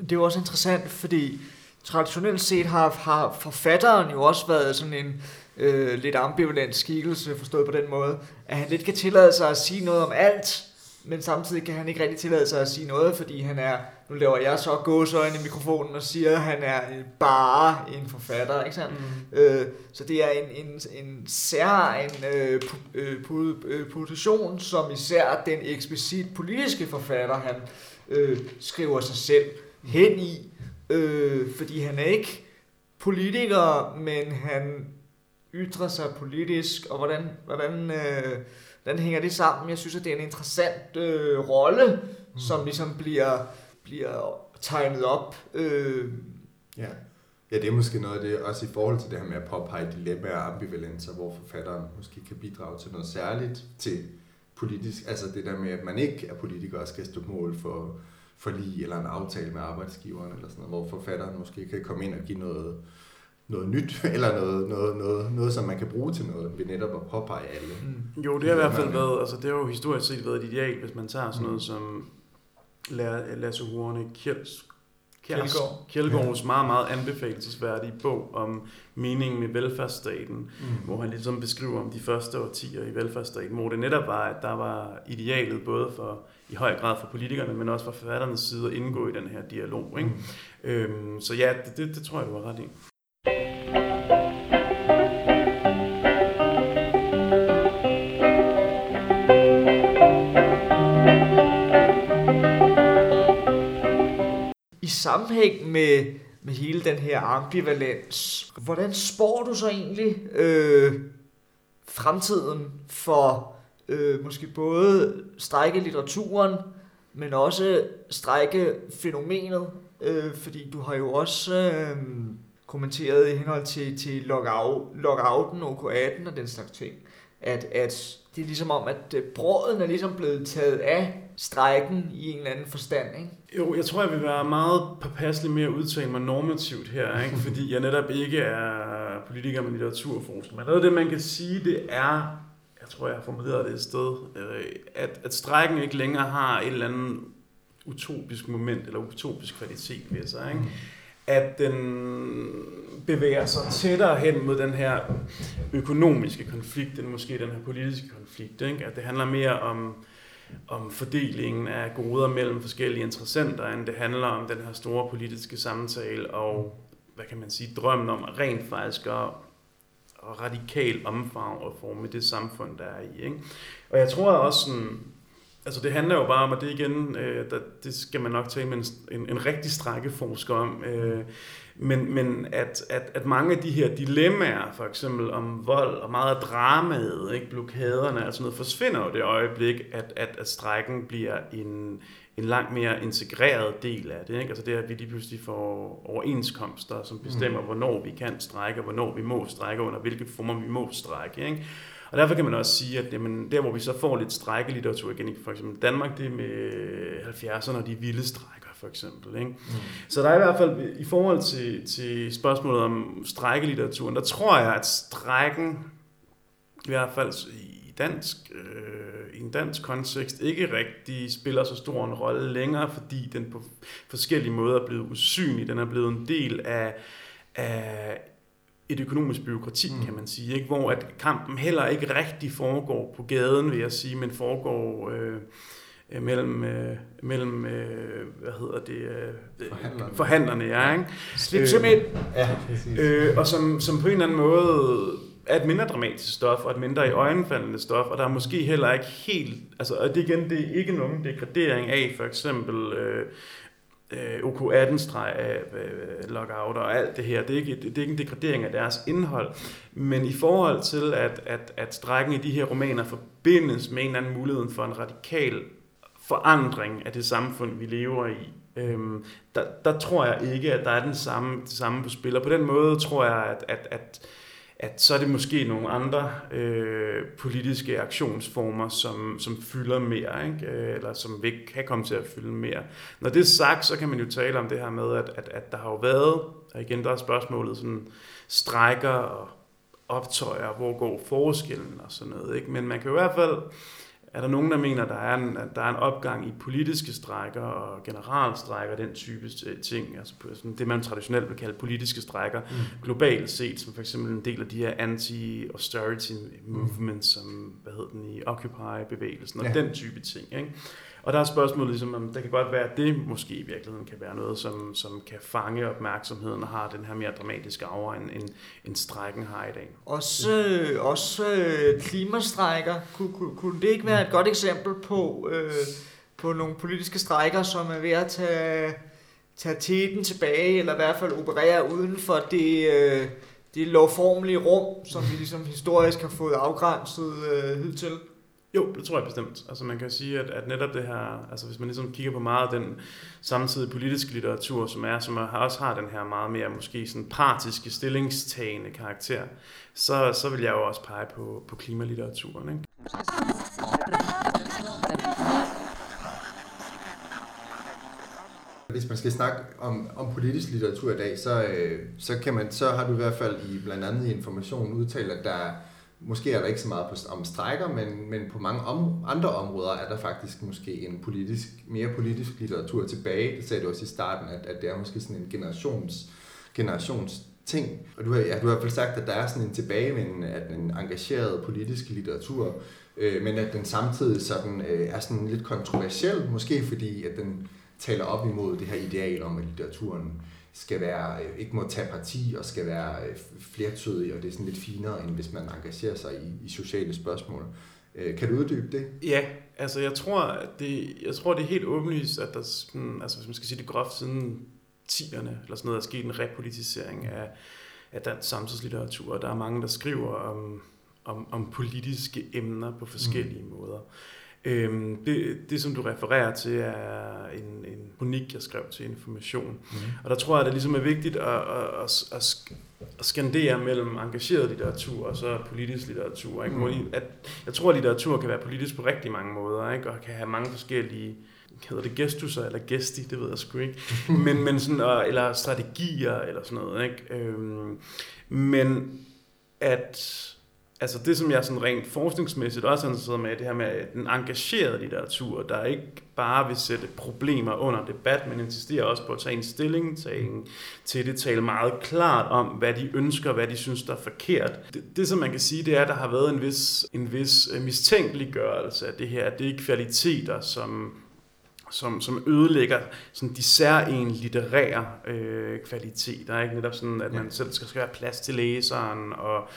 B: Det er jo også interessant, fordi traditionelt set har, har forfatteren jo også været sådan en øh, lidt ambivalent skikkelse, forstået på den måde, at han lidt kan tillade sig at sige noget om alt, men samtidig kan han ikke rigtig tillade sig at sige noget, fordi han er, nu laver jeg så gåsøjne i mikrofonen og siger, at han er bare en forfatter, ikke sandt? Mm. Øh, så det er en, en, en sær en øh, øh, øh, position, som især den eksplicit politiske forfatter, han øh, skriver sig selv hen i, øh, fordi han er ikke politiker, men han ytrer sig politisk, og hvordan, hvordan, øh, hvordan hænger det sammen? Jeg synes, at det er en interessant øh, rolle, mm. som ligesom bliver, bliver tegnet op. Øh.
A: Ja. ja, det er måske noget af det, også i forhold til det her med at påpege dilemmaer og ambivalenser, hvor forfatteren måske kan bidrage til noget særligt til politisk, altså det der med, at man ikke er politiker og skal stå mål for forlig eller en aftale med arbejdsgiveren, eller sådan noget, hvor forfatteren måske kan komme ind og give noget, noget nyt, eller noget, noget, noget, noget, som man kan bruge til noget, ved netop at påpege alle.
C: Mm. Jo, det har i hvert fald været, altså det har jo historisk set været et ideal, hvis man tager sådan noget mm. som La- Lasse Horne Kjelds
B: Kjeldgaard.
C: Kjeldgaards meget, meget anbefalesværdige bog om meningen med velfærdsstaten, mm. hvor han ligesom beskriver om de første årtier i velfærdsstaten, hvor det netop var, at der var idealet både for i høj grad for politikerne, men også fra forfatternes side at indgå i den her dialog. Ikke? Mm. Øhm, så ja, det, det, det tror jeg, du har ret i.
B: sammenhæng med, med hele den her ambivalens, hvordan spår du så egentlig øh, fremtiden for øh, måske både strække litteraturen, men også strække fænomenet, øh, fordi du har jo også øh, kommenteret i henhold til, til lockout, lockouten, OK18 og den slags ting, at, at det er ligesom om, at øh, brødet er ligesom blevet taget af strækken i en eller anden forstand, ikke?
C: Jo, jeg tror, jeg vil være meget påpasselig med at udtale mig normativt her, ikke? fordi jeg netop ikke er politiker med litteraturforskning. Men noget af det, man kan sige, det er, jeg tror, jeg har formuleret det et sted, øh, at, at strækken ikke længere har et eller andet utopisk moment, eller utopisk kvalitet ved sig. Ikke? At den bevæger sig tættere hen mod den her økonomiske konflikt, end måske den her politiske konflikt. Ikke? At det handler mere om om fordelingen af goder mellem forskellige interessenter, end det handler om den her store politiske samtale og, hvad kan man sige, drømmen om rent faktisk at og radikal omfang og forme det samfund, der er i. Ikke? Og jeg tror også sådan, altså det handler jo bare om, at det igen, øh, der, det skal man nok tale med en, en, en rigtig strækkeforsker om, øh, men, men at, at, at mange af de her dilemmaer, for eksempel om vold og meget dramaet, ikke, blokaderne og sådan noget, forsvinder jo det øjeblik, at, at, at strækken bliver en, en langt mere integreret del af det. Ikke? Altså det, at vi lige pludselig får overenskomster, som bestemmer, mm. hvornår vi kan strække, og hvornår vi må strække, under hvilke former vi må strække. Ikke? Og derfor kan man også sige, at jamen, der hvor vi så får lidt strækkelitteratur igen, for eksempel Danmark, det er med 70'erne og de vilde strækker for eksempel. Ikke? Mm. Så der er i hvert fald, i forhold til, til spørgsmålet om strækkelitteraturen, der tror jeg, at strækken, i hvert fald i dansk, øh, i en dansk kontekst, ikke rigtig spiller så stor en rolle længere, fordi den på forskellige måder er blevet usynlig. Den er blevet en del af, af et økonomisk byråkrati, mm. kan man sige, ikke? hvor at kampen heller ikke rigtig foregår på gaden, vil jeg sige, men foregår øh, øh, mellem, øh, mellem øh, hvad hedder det, øh,
A: Forhandlerne.
C: forhandlerne ja, ikke?
B: Slip som ind.
A: Ja, præcis.
C: Øh, og som, som på en eller anden måde er et mindre dramatisk stof, og et mindre i øjenfaldende stof, og der er måske heller ikke helt, altså, og det igen, det er ikke nogen degradering af, for eksempel, øh, øh, OK18-streg af øh, lockout og alt det her. Det er, ikke, det, det er ikke en degradering af deres indhold, men i forhold til, at, at, at strækken i de her romaner forbindes med en eller anden mulighed for en radikal forandring af det samfund, vi lever i, øhm, der, der tror jeg ikke, at der er den samme, det samme på spil. Og på den måde tror jeg, at, at, at, at så er det måske nogle andre øh, politiske aktionsformer, som, som fylder mere, ikke? Øh, eller som ikke kan komme til at fylde mere. Når det er sagt, så kan man jo tale om det her med, at, at, at der har jo været, og igen der er spørgsmålet, sådan strækker og optøjer, hvor går forskellen og sådan noget. Ikke? Men man kan jo i hvert fald er der nogen, der mener, at der er en, der er en opgang i politiske strækker og generalstrækker, den type ting, altså sådan det, man traditionelt vil kalde politiske strækker, mm. globalt set, som for eksempel en del af de her anti-austerity movements, mm. som, hvad hedder den, i Occupy-bevægelsen, og ja. den type ting, ikke? Og der er spørgsmålet ligesom, om der kan godt være, at det måske i virkeligheden kan være noget, som, som kan fange opmærksomheden og har den her mere dramatiske aura, end, end, end strækken har i dag.
B: Også, øh, også øh, klimastrækker. Kunne, kunne, kunne det ikke være et godt eksempel på, øh, på nogle politiske strækker, som er ved at tage, tage teten tilbage, eller i hvert fald operere uden for det, øh, det lovformelige rum, som vi ligesom historisk har fået afgrænset øh, hidtil?
C: Jo, det tror jeg bestemt. Altså man kan sige, at, at netop det her, altså hvis man ligesom kigger på meget af den samtidige politiske litteratur, som er, som også har den her meget mere måske sådan partiske, stillingstagende karakter, så, så vil jeg jo også pege på, på klimalitteraturen. Ikke?
A: Hvis man skal snakke om, om politisk litteratur i dag, så, øh, så, kan man, så har du i hvert fald i blandt andet i informationen udtalt, at der, Måske er der ikke så meget på, om strækker, men, men på mange om, andre områder er der faktisk måske en politisk, mere politisk litteratur tilbage. Det sagde du også i starten, at, at det er måske sådan en generations, generations ting. Og du har, ja, du har i hvert fald sagt, at der er sådan en tilbagevenden af den engagerede politiske litteratur, øh, men at den samtidig sådan, øh, er sådan lidt kontroversiel, måske fordi at den taler op imod det her ideal om, at litteraturen skal være, øh, ikke må tage parti og skal være øh, flertydig, og det er sådan lidt finere, end hvis man engagerer sig i, i sociale spørgsmål. Øh, kan du uddybe det?
C: Ja, altså jeg tror, at det, jeg tror, det er helt åbenlyst, at der, sådan, altså hvis man skal sige det groft, siden 10'erne eller sådan noget, er sket en repolitisering af, af dansk samtidslitteratur. Der er mange, der skriver om, om, om politiske emner på forskellige mm. måder. Øhm, det, det, som du refererer til, er en, en kronik, jeg skrev til Information. Mm. Og der tror jeg, at det ligesom er vigtigt at, at, at, at skandere mellem engageret litteratur og så politisk litteratur. Ikke? Mm. At, jeg tror, at litteratur kan være politisk på rigtig mange måder, ikke? og kan have mange forskellige hedder det gestusser eller gesti, det ved jeg sgu ikke, men, men sådan, eller strategier eller sådan noget. Ikke? Øhm, men at altså det, som jeg sådan rent forskningsmæssigt også er interesseret med, det her med den engagerede litteratur, der ikke bare vil sætte problemer under debat, men insisterer også på at tage en stilling tage en, til det, tale meget klart om, hvad de ønsker, hvad de synes, der er forkert. Det, det som man kan sige, det er, at der har været en vis, en vis øh, mistænkeliggørelse af det her. Det er kvaliteter, som som, som ødelægger sådan de særlige litterære øh, kvaliteter. Ikke? Netop sådan, at man selv skal, skal have plads til læseren, og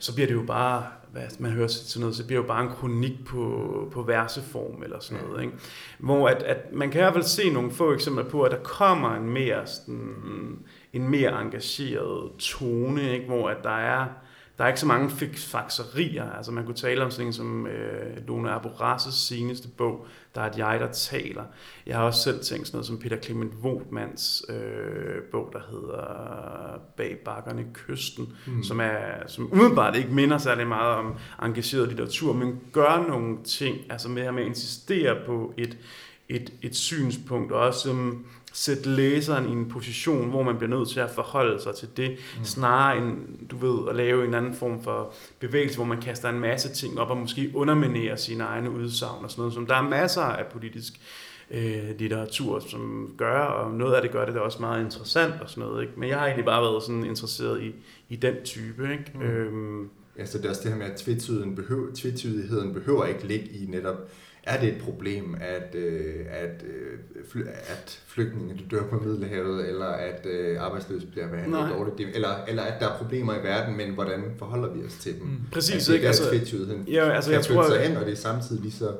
C: så bliver det jo bare, hvad man hører til noget, så bliver det jo bare en kronik på, på verseform eller sådan noget. Ikke? Hvor at, at man kan i hvert fald se nogle få eksempler på, at der kommer en mere, sådan, en mere engageret tone, ikke? hvor at der er der er ikke så mange fakserier. Altså man kunne tale om sådan en som øh, Lone Aborasses seneste bog, der er et jeg, der taler. Jeg har også selv tænkt sådan noget som Peter Clement Vogtmans øh, bog, der hedder Bag bakkerne kysten, mm. som, er, som umiddelbart ikke minder særlig meget om engageret litteratur, men gør nogle ting, altså med at insistere på et, et, et synspunkt, og også um, sætte læseren i en position, hvor man bliver nødt til at forholde sig til det, mm. snarere end, du ved, at lave en anden form for bevægelse, hvor man kaster en masse ting op og måske underminerer sine egne udsagn og sådan noget, som der er masser af politisk øh, litteratur, som gør, og noget af det gør det da også meget interessant og sådan noget, ikke? men jeg har egentlig bare været sådan interesseret i, i den type, ikke? Mm. Øhm,
A: Ja, så det er også det her med, at tvetydigheden behøver, tvetydigheden behøver ikke ligge i netop er det et problem, at, øh, at, øh, at flygtninge dør på Middelhavet, eller at øh, arbejdsløse bliver behandlet Nej. dårligt, eller, eller at der er problemer i verden, men hvordan forholder vi os til dem? Mm.
C: Præcis,
A: altså,
C: ikke?
A: Altså, ja, altså, jeg tror, sig hen, og det er samtidig lige så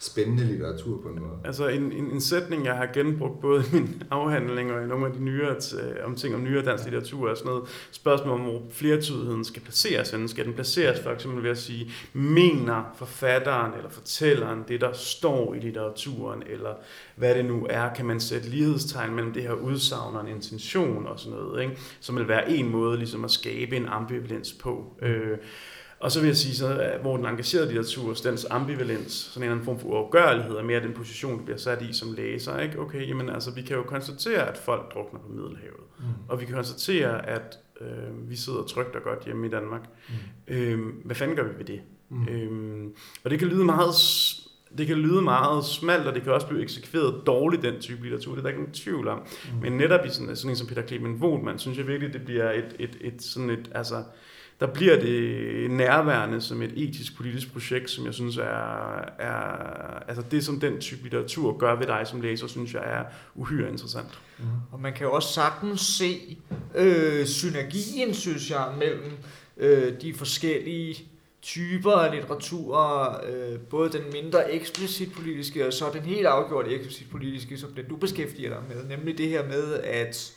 A: spændende litteratur på en måde.
C: Altså en, en, en sætning, jeg har genbrugt både i min afhandling og i nogle af de nyere, om ting om nyere dansk litteratur, er sådan noget spørgsmål om, hvor flertydigheden skal placeres. Skal den placeres for eksempel ved at sige, mener forfatteren eller fortælleren det, der står i litteraturen, eller hvad det nu er, kan man sætte lighedstegn mellem det her udsagn og en intention og sådan noget, ikke? som vil være en måde ligesom at skabe en ambivalens på. Øh, og så vil jeg sige, så, hvor den engagerede litteratur, dens ambivalens, sådan en eller anden form for uafgørlighed, er mere den position, du bliver sat i som læser. Ikke? Okay, jamen altså, vi kan jo konstatere, at folk drukner på Middelhavet. Mm. Og vi kan konstatere, at øh, vi sidder trygt og godt hjemme i Danmark. Mm. Øh, hvad fanden gør vi ved det? Mm. Øh, og det kan lyde meget det kan lyde meget smalt, og det kan også blive eksekveret dårligt, den type litteratur. Det er der ikke nogen tvivl om. Mm. Men netop i sådan, sådan en som Peter Clement Wohlmann, synes jeg virkelig, det bliver et, et, et, sådan et, altså, der bliver det nærværende som et etisk-politisk projekt, som jeg synes er, er altså det, som den type litteratur gør ved dig som læser, synes jeg er uhyre interessant.
B: Mm. Og man kan jo også sagtens se øh, synergien, synes jeg, mellem øh, de forskellige typer af litteratur, øh, både den mindre eksplicit politiske, og så den helt afgjort eksplicit politiske, som den du beskæftiger dig med, nemlig det her med, at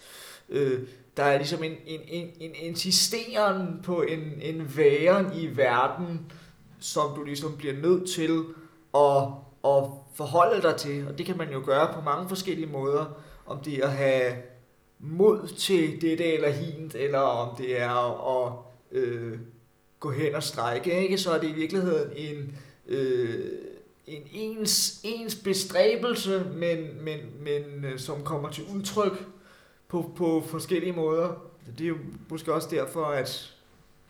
B: øh, der er ligesom en, en, en, en insisteren på en, en væren i verden, som du ligesom bliver nødt til at, at forholde dig til. Og det kan man jo gøre på mange forskellige måder. Om det er at have mod til det eller hint, eller om det er at øh, gå hen og strække, ikke? så er det i virkeligheden en, øh, en ens, ens bestræbelse, men, men, men øh, som kommer til udtryk på, på forskellige måder. Det er jo måske også derfor, at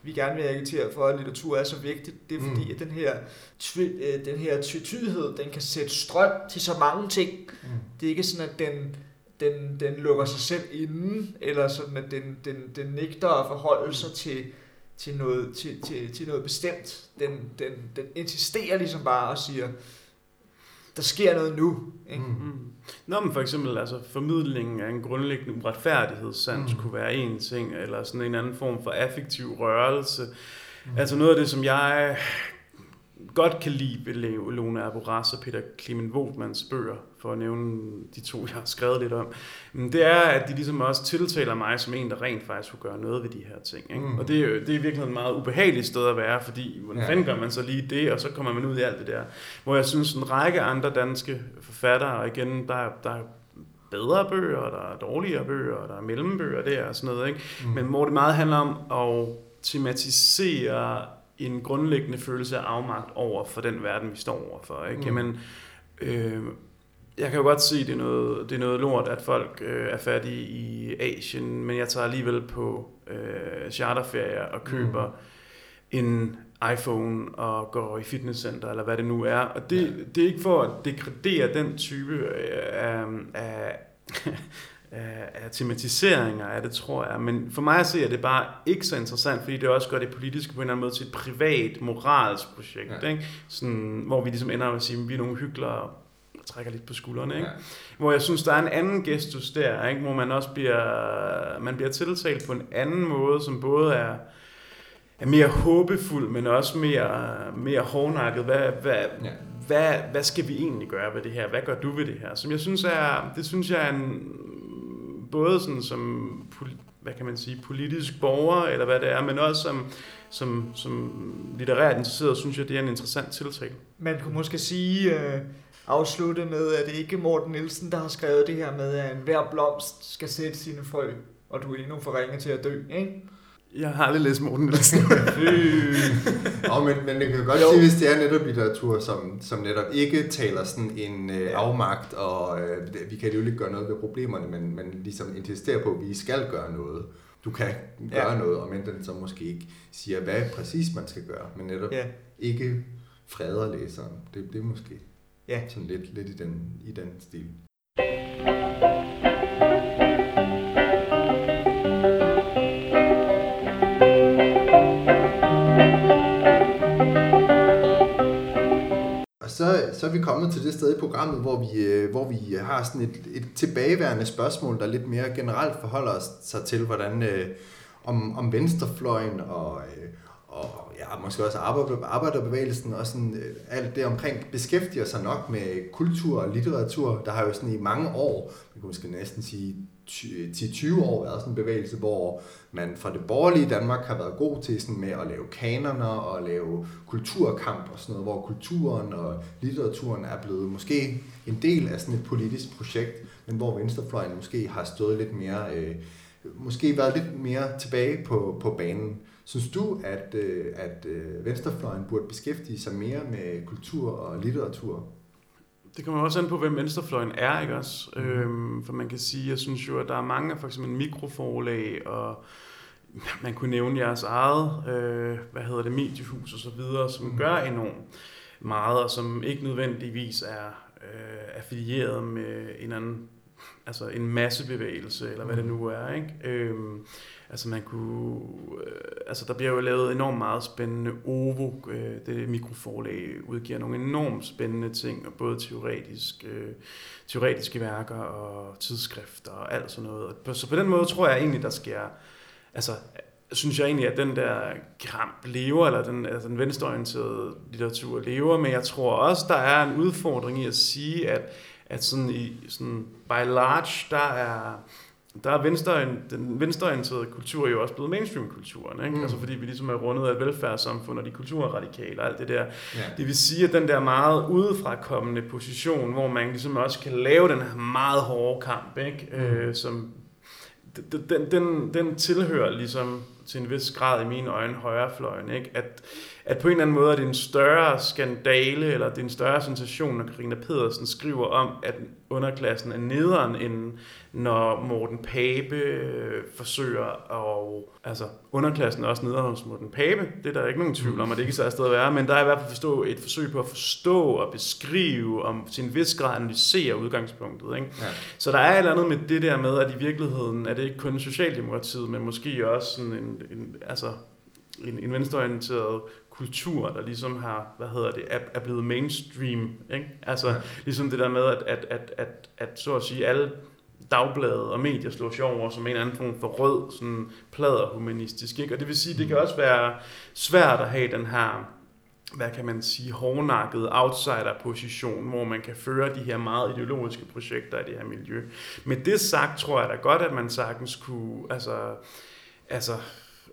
B: vi gerne vil agitere for, at litteratur er så vigtigt. Det er fordi,
A: Mm.
B: at den her, tvi- øh, den her tvetydighed, den kan sætte strøm til så mange ting.
A: Mm.
B: Det er ikke sådan, at den, den, den lukker sig selv inden, eller sådan, at den, den, den nægter at forholde sig til, til, noget, til, til, til noget bestemt. Den, den, den insisterer ligesom bare og siger, der sker noget nu. Ikke?
A: Mm.
C: Mm. Nå, men for eksempel altså, formidlingen af en grundlæggende uretfærdighedssans
A: Mm.
C: kunne være en ting, eller sådan en anden form for affektiv rørelse.
A: Mm.
C: Altså noget af det, som jeg godt kan lide ved Lone Aboras og Peter Clement Vogtmans bøger, for at nævne de to, jeg har skrevet lidt om, det er, at de ligesom også tiltaler mig som en, der rent faktisk kunne gøre noget ved de her ting. Ikke?
A: Mm.
C: Og det er, jo, det er virkelig et meget ubehageligt sted at være, fordi hvordan
A: Ja.
C: fanden gør man så lige det, og så kommer man ud i alt det der. Hvor jeg synes, en række andre danske forfattere, og igen, der, er- der er bedre bøger, og der er dårligere bøger, og der er mellembøger der og sådan noget, ikke?
A: Mm.
C: Men hvor det meget handler om at tematisere en grundlæggende følelse af afmagt over for den verden, vi står overfor. Ikke?
A: Mm.
C: Jamen, øh, jeg kan jo godt se, at det er noget, det er noget lort, at folk øh, er fattige i Asien, men jeg tager alligevel på øh, charterferier og køber mm. en iPhone og går i fitnesscenter, eller hvad det nu er. Og det,
A: Ja.
C: ja. det er ikke for at degradere den type øh, af, af, af, af tematiseringer af det, tror jeg. Men for mig at se, er det bare ikke så interessant, fordi det også gør det politiske på en eller anden måde til et privat, moralsk projekt.
A: Ja.
C: Ikke? Sådan, hvor vi ligesom ender med at sige, at vi er nogle hyggelere, der trækker lidt på skuldrene. Ikke?
A: Ja.
C: Hvor jeg synes, der er en anden gestus der, ikke? hvor man også bliver, man bliver tiltalt på en anden måde, som både er, er mere håbefuld, men også mere, mere hårdnakket. Hvad, hvad,
A: ja.
C: hvad, hvad skal vi egentlig gøre ved det her? Hvad gør du ved det her? Som jeg synes er, det synes jeg er en, både sådan som, hvad kan man sige, politisk borger, eller hvad det er, men også som, som, som litterært interesseret, synes jeg, det er en interessant tiltale.
B: Man kunne måske sige, øh, afslutte med, at det ikke er Morten Nielsen, der har skrevet det her med, at enhver blomst skal sætte sine frø, og du er endnu for ringe til at dø, ikke?
C: Jeg har aldrig læst Morten Nielsen.
A: Nå, men, men det kan godt
B: Jo.
A: sige, hvis det er netop litteratur, som, som netop ikke taler sådan en øh, afmagt, og øh, vi kan jo ikke gøre noget ved problemerne, men, men ligesom insisterer på, at vi skal gøre noget. Du kan gøre
B: Ja.
A: noget, og men den så måske ikke siger, hvad præcis man skal gøre, men netop
B: Ja.
A: ikke freder læseren. Det, det er måske
B: Ja.
A: sådan lidt, lidt i, den, i den stil. Og så, er vi kommet til det sted i programmet, hvor vi, øh, hvor vi øh, har sådan et, et tilbageværende spørgsmål, der lidt mere generelt forholder sig til, hvordan øh, om, om venstrefløjen og, øh, og ja, måske også arbejder, arbejderbevægelsen og sådan, øh, alt det omkring beskæftiger sig nok med kultur og litteratur. Der har jo sådan i mange år, man kunne måske næsten sige 10-20 år været sådan en bevægelse, hvor man fra det borgerlige Danmark har været god til sådan med at lave kanoner og lave kulturkamp og sådan noget, hvor kulturen og litteraturen er blevet måske en del af sådan et politisk projekt, men hvor venstrefløjen måske har stået lidt mere, øh, måske været lidt mere tilbage på, på banen. Synes du, at, øh, at øh, venstrefløjen burde beskæftige sig mere med kultur og litteratur?
C: Det kommer også an på, hvem venstrefløjen er, ikke også? Mm. Øhm, for man kan sige, jeg synes jo, at der er mange, for eksempel mikroforlag, og man kunne nævne jeres eget, øh, hvad hedder det, mediehus og så videre, som
A: Mm.
C: gør enormt meget, og som ikke nødvendigvis er øh, affilieret med en anden, altså en massebevægelse, eller hvad det nu er, ikke? Øhm, altså man kunne, øh, altså der bliver jo lavet enormt meget spændende OVO, øh, det mikroforlag udgiver nogle enormt spændende ting, og både teoretisk, øh, teoretiske værker og tidsskrifter og alt sådan noget. Og på- Så på den måde tror jeg egentlig, der sker, altså synes jeg egentlig, at den der kramp lever, eller den, altså den venstreorienterede litteratur lever, men jeg tror også, der er en udfordring i at sige, at, at sådan i sådan by large, der er, der er venstre, den venstreorienterede kultur jo også blevet mainstream-kulturen, ikke?
A: Mm.
C: Altså fordi vi ligesom er rundet af et velfærdssamfund, og de kulturradikale og alt det der.
A: Ja.
C: Det vil sige, at den der meget udefrakommende position, hvor man ligesom også kan lave den her meget hårde kamp, ikke?
A: Mm.
C: Øh, som den, den, den, den tilhører ligesom til en vis grad i mine øjne højrefløjen. Ikke? At, at på en eller anden måde er det en større skandale, eller det er en større sensation, når Karina Pedersen skriver om, at underklassen er nederen, end når Morten Pape øh, forsøger at... Altså, underklassen er også nederen hos Morten Pape. Det er der ikke nogen tvivl om, at det ikke er så sted at være, men der er i hvert fald forstå, et forsøg på at forstå og beskrive, om til en vis grad analysere udgangspunktet. Ikke? Ja. Så der er et eller andet med det der med, at i virkeligheden er det ikke kun Socialdemokratiet, men måske også sådan en, en altså en, en venstreorienteret kultur, der ligesom har, hvad hedder det, er, er blevet mainstream. Ikke? Altså ja. ligesom det der med, at, at, at, at, at så at sige alle dagblade og medier slår sjov over som en eller anden form for rød, sådan plader humanistisk. Ikke? Og det vil sige, det kan også være svært at have den her hvad kan man sige, hårdnakket outsider-position, hvor man kan føre de her meget ideologiske projekter i det her miljø. Med det sagt, tror jeg da godt, at man sagtens kunne, altså, altså,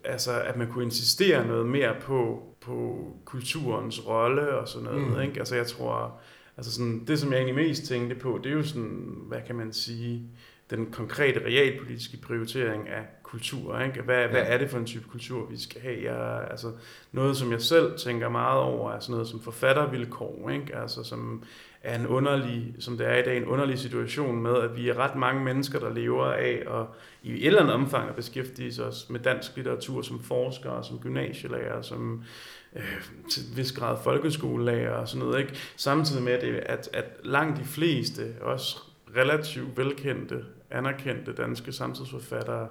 C: altså at man kunne insistere noget mere på, på kulturens rolle og sådan noget. Mm. Ikke? Altså jeg tror, altså sådan, det som jeg egentlig mest tænkte på, det er jo sådan, hvad kan man sige, den konkrete realpolitiske prioritering af kultur. Ikke? Hvad, ja. hvad er det for en type kultur, vi skal have? Jeg, altså, noget, som jeg selv tænker meget over, er sådan noget som forfattervilkår, ikke? Altså, som er en underlig, som det er i dag, en underlig situation med, at vi er ret mange mennesker, der lever af og i et eller andet omfang at beskæftige os med dansk litteratur som forskere, som gymnasielærer, som øh, til vis grad folkeskolelærer og sådan noget. Ikke? Samtidig med, det, at, at langt de fleste, også relativt velkendte, anerkendte danske samtidsforfattere,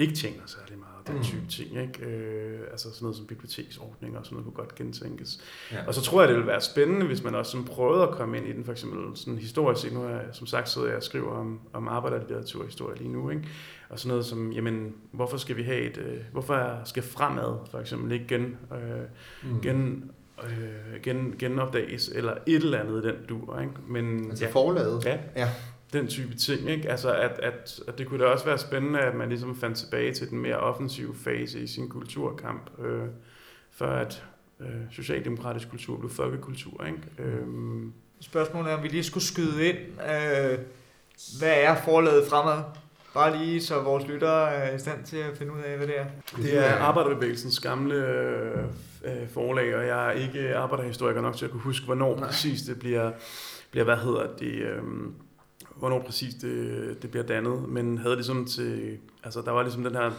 C: ikke tjener særlig meget, den mm. type ting. Ikke? Øh, altså sådan noget som biblioteksordninger og sådan noget kunne godt gentænkes. Ja. Og så tror jeg, det vil være spændende, hvis man også sådan prøvede at komme ind i den, for eksempel sådan historisk. Nu er jeg, som sagt, sidder jeg og skriver om, om arbejderlitteratur og historie lige nu. Ikke? Og sådan noget som, jamen, hvorfor skal vi have et, øh, hvorfor skal fremad for eksempel ikke gen, øh, mm. gen øh, gen, genopdages, eller et eller andet i den dur. Ikke?
A: Men, altså ja, forlaget?
C: Ja. ja den type ting. Ikke? Altså at, at, at det kunne da også være spændende, at man ligesom fandt tilbage til den mere offensive fase i sin kulturkamp, øh, for at øh, socialdemokratisk kultur blev folkekultur. Ikke? Øhm.
B: Spørgsmålet er, om vi lige skulle skyde ind. Øh, hvad er forladet fremad? Bare lige så vores lyttere er i stand til at finde ud af, hvad det er.
C: Det er arbejderbevægelsens gamle øh, forlag, og jeg er ikke arbejderhistoriker nok til at kunne huske, hvornår Nej. præcis det bliver, bliver hvad hedder det... Øh, hvornår præcis det, det bliver dannet, men havde ligesom til, altså der var ligesom den her,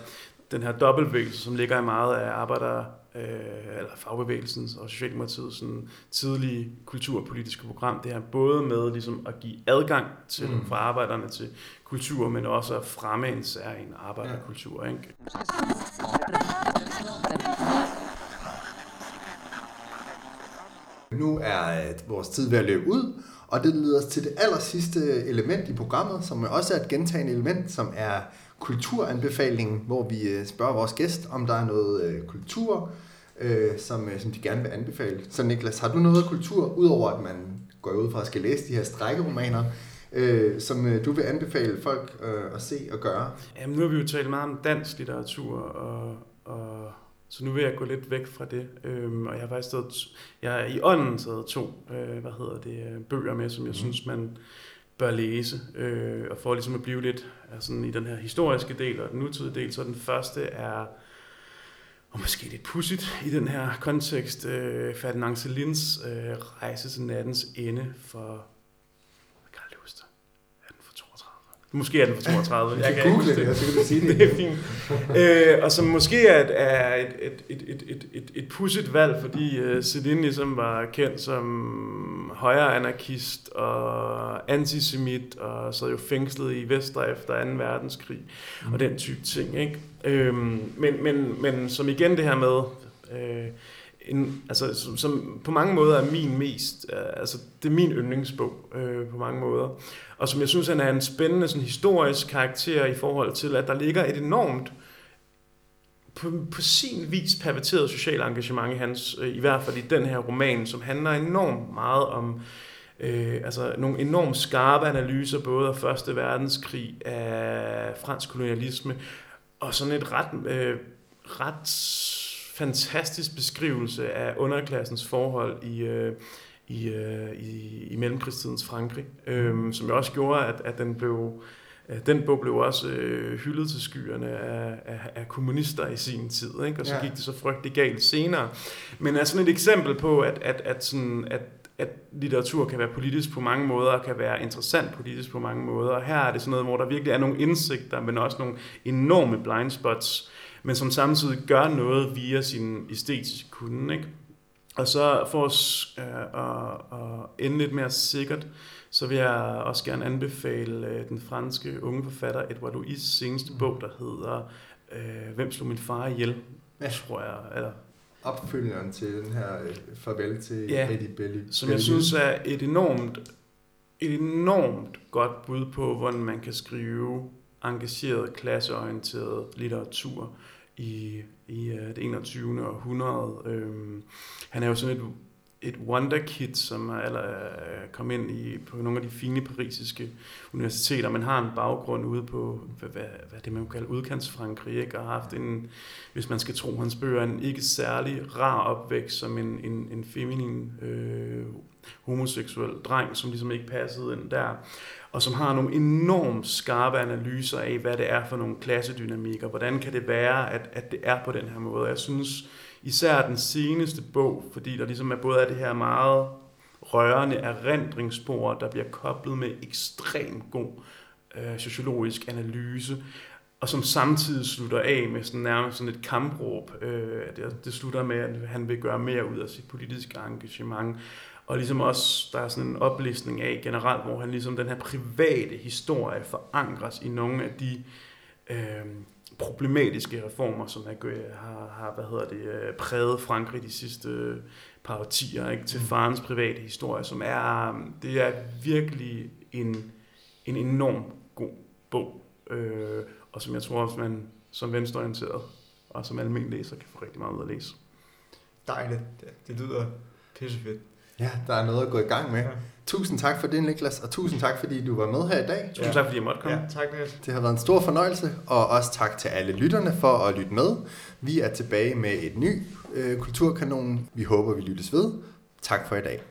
C: den her dobbeltbevægelse, som ligger i meget af arbejder, øh, eller fagbevægelsens og Socialdemokratiets sådan, tidlige kulturpolitiske program. Det er både med ligesom at give adgang til mm. fra arbejderne til kultur, men også at fremme en særlig arbejderkultur. Ja. Ikke?
A: Nu er øh, vores tid ved at løbe ud, og det leder os til det aller sidste element i programmet, som også er et gentagende element, som er kulturanbefalingen, hvor vi øh, spørger vores gæst, om der er noget øh, kultur, øh, som, øh, som de gerne vil anbefale. Så Niklas, har du noget kultur, udover at man går ud fra at skal læse de her strækkeromaner, øh, som øh, du vil anbefale folk øh, at se og gøre?
C: Jamen, nu har vi jo talt meget om dansk litteratur og, og så nu vil jeg gå lidt væk fra det. Øhm, og jeg har faktisk taget, jeg er i ånden taget to, øh, hvad hedder det, øh, bøger med, som jeg mm. synes, man bør læse. Øh, og for ligesom at blive lidt altså, i den her historiske del og den nutidige del, så den første er, og måske lidt pudsigt i den her kontekst, øh, Ferdinand Celins øh, rejse til nattens ende for Måske er den fra 32.
A: Jeg kan google det, så kan du sige det.
C: det er fint. øh, og som måske er, er et, et, et, et, et, et, et pudset valg, fordi uh, Celine ligesom var kendt som højre anarkist og antisemit, og sad jo fængslet i Vestre efter 2. verdenskrig, mm. og den type ting. Ikke? Øhm, men, men, men som igen det her med... Øh, en, altså, som, som på mange måder er min mest, øh, altså det er min yndlingsbog øh, på mange måder. Og som jeg synes, han er en spændende sådan, historisk karakter i forhold til, at der ligger et enormt, på, på sin vis perverteret socialt engagement i hans, øh, i hvert fald i den her roman, som handler enormt meget om øh, altså nogle enormt skarpe analyser, både af Første Verdenskrig, af fransk kolonialisme, og sådan et ret, øh, ret fantastisk beskrivelse af underklassens forhold i, øh, i, øh, i, i mellemkrigstidens Frankrig, øh, som jo også gjorde, at, at den blev Den bog blev også øh, hyldet til skyerne af, af, af kommunister i sin tid, ikke? og så
A: Ja.
C: gik det så frygtelig galt senere. Men er sådan et eksempel på, at, at, at, sådan, at, at litteratur kan være politisk på mange måder, og kan være interessant politisk på mange måder. Og her er det sådan noget, hvor der virkelig er nogle indsigter, men også nogle enorme blind spots, men som samtidig gør noget via sin æstetiske kunde. Ikke? Og så for os øh, at, at ende lidt mere sikkert, så vil jeg også gerne anbefale øh, den franske unge forfatter Edouard Louis' seneste bog, der hedder øh, Hvem slog min far ihjel?
A: Ja.
C: Tror jeg. Eller,
A: Opfølgeren til den her øh, farvel til
C: Ja,
A: Eddie Belly.
C: som jeg synes er et enormt, et enormt godt bud på, hvordan man kan skrive engageret, klasseorienteret litteratur i, i øh, det 21. århundrede. Øhm, han er jo sådan et, et wonderkid, som er eller, øh, kom ind i, på nogle af de fine parisiske universiteter, men har en baggrund ude på, hvad, hvad, hvad det man kan kalde udkantsfrankrig, ikke? og har haft en, hvis man skal tro hans bøger, en ikke særlig rar opvækst som en, en, en feminin øh, homoseksuel dreng, som ligesom ikke passede ind der, og som har nogle enormt skarpe analyser af, hvad det er for nogle klassedynamikker, hvordan kan det være, at, at det er på den her måde. Jeg synes især den seneste bog, fordi der ligesom er både af det her meget rørende erindringsspor, der bliver koblet med ekstremt god øh, sociologisk analyse, og som samtidig slutter af med sådan nærmest sådan et kampråb. Øh, det, det slutter med, at han vil gøre mere ud af sit politiske engagement. Og ligesom også, der er sådan en oplistning af generelt, hvor han ligesom den her private historie forankres i nogle af de øh, problematiske reformer, som har, har hvad hedder det, øh, præget Frankrig de sidste par årtier, ikke? til farens private historie, som er, det er virkelig en, en enorm god bog, øh, og som jeg tror også, man som venstreorienteret og som almindelig læser kan få rigtig meget ud at læse.
B: Dejligt. Det, det lyder pissefedt.
A: Ja, der er noget at gå i gang med.
B: Ja.
A: Tusind tak for det, Niklas, og tusind tak, fordi du var med her i dag.
C: Tusind
B: Ja.
C: tak, fordi jeg måtte komme.
B: Ja, tak Niels.
A: Det har været en stor fornøjelse, og også tak til alle lytterne for at lytte med. Vi er tilbage med et ny øh, Kulturkanon. Vi håber, vi lyttes ved. Tak for i dag.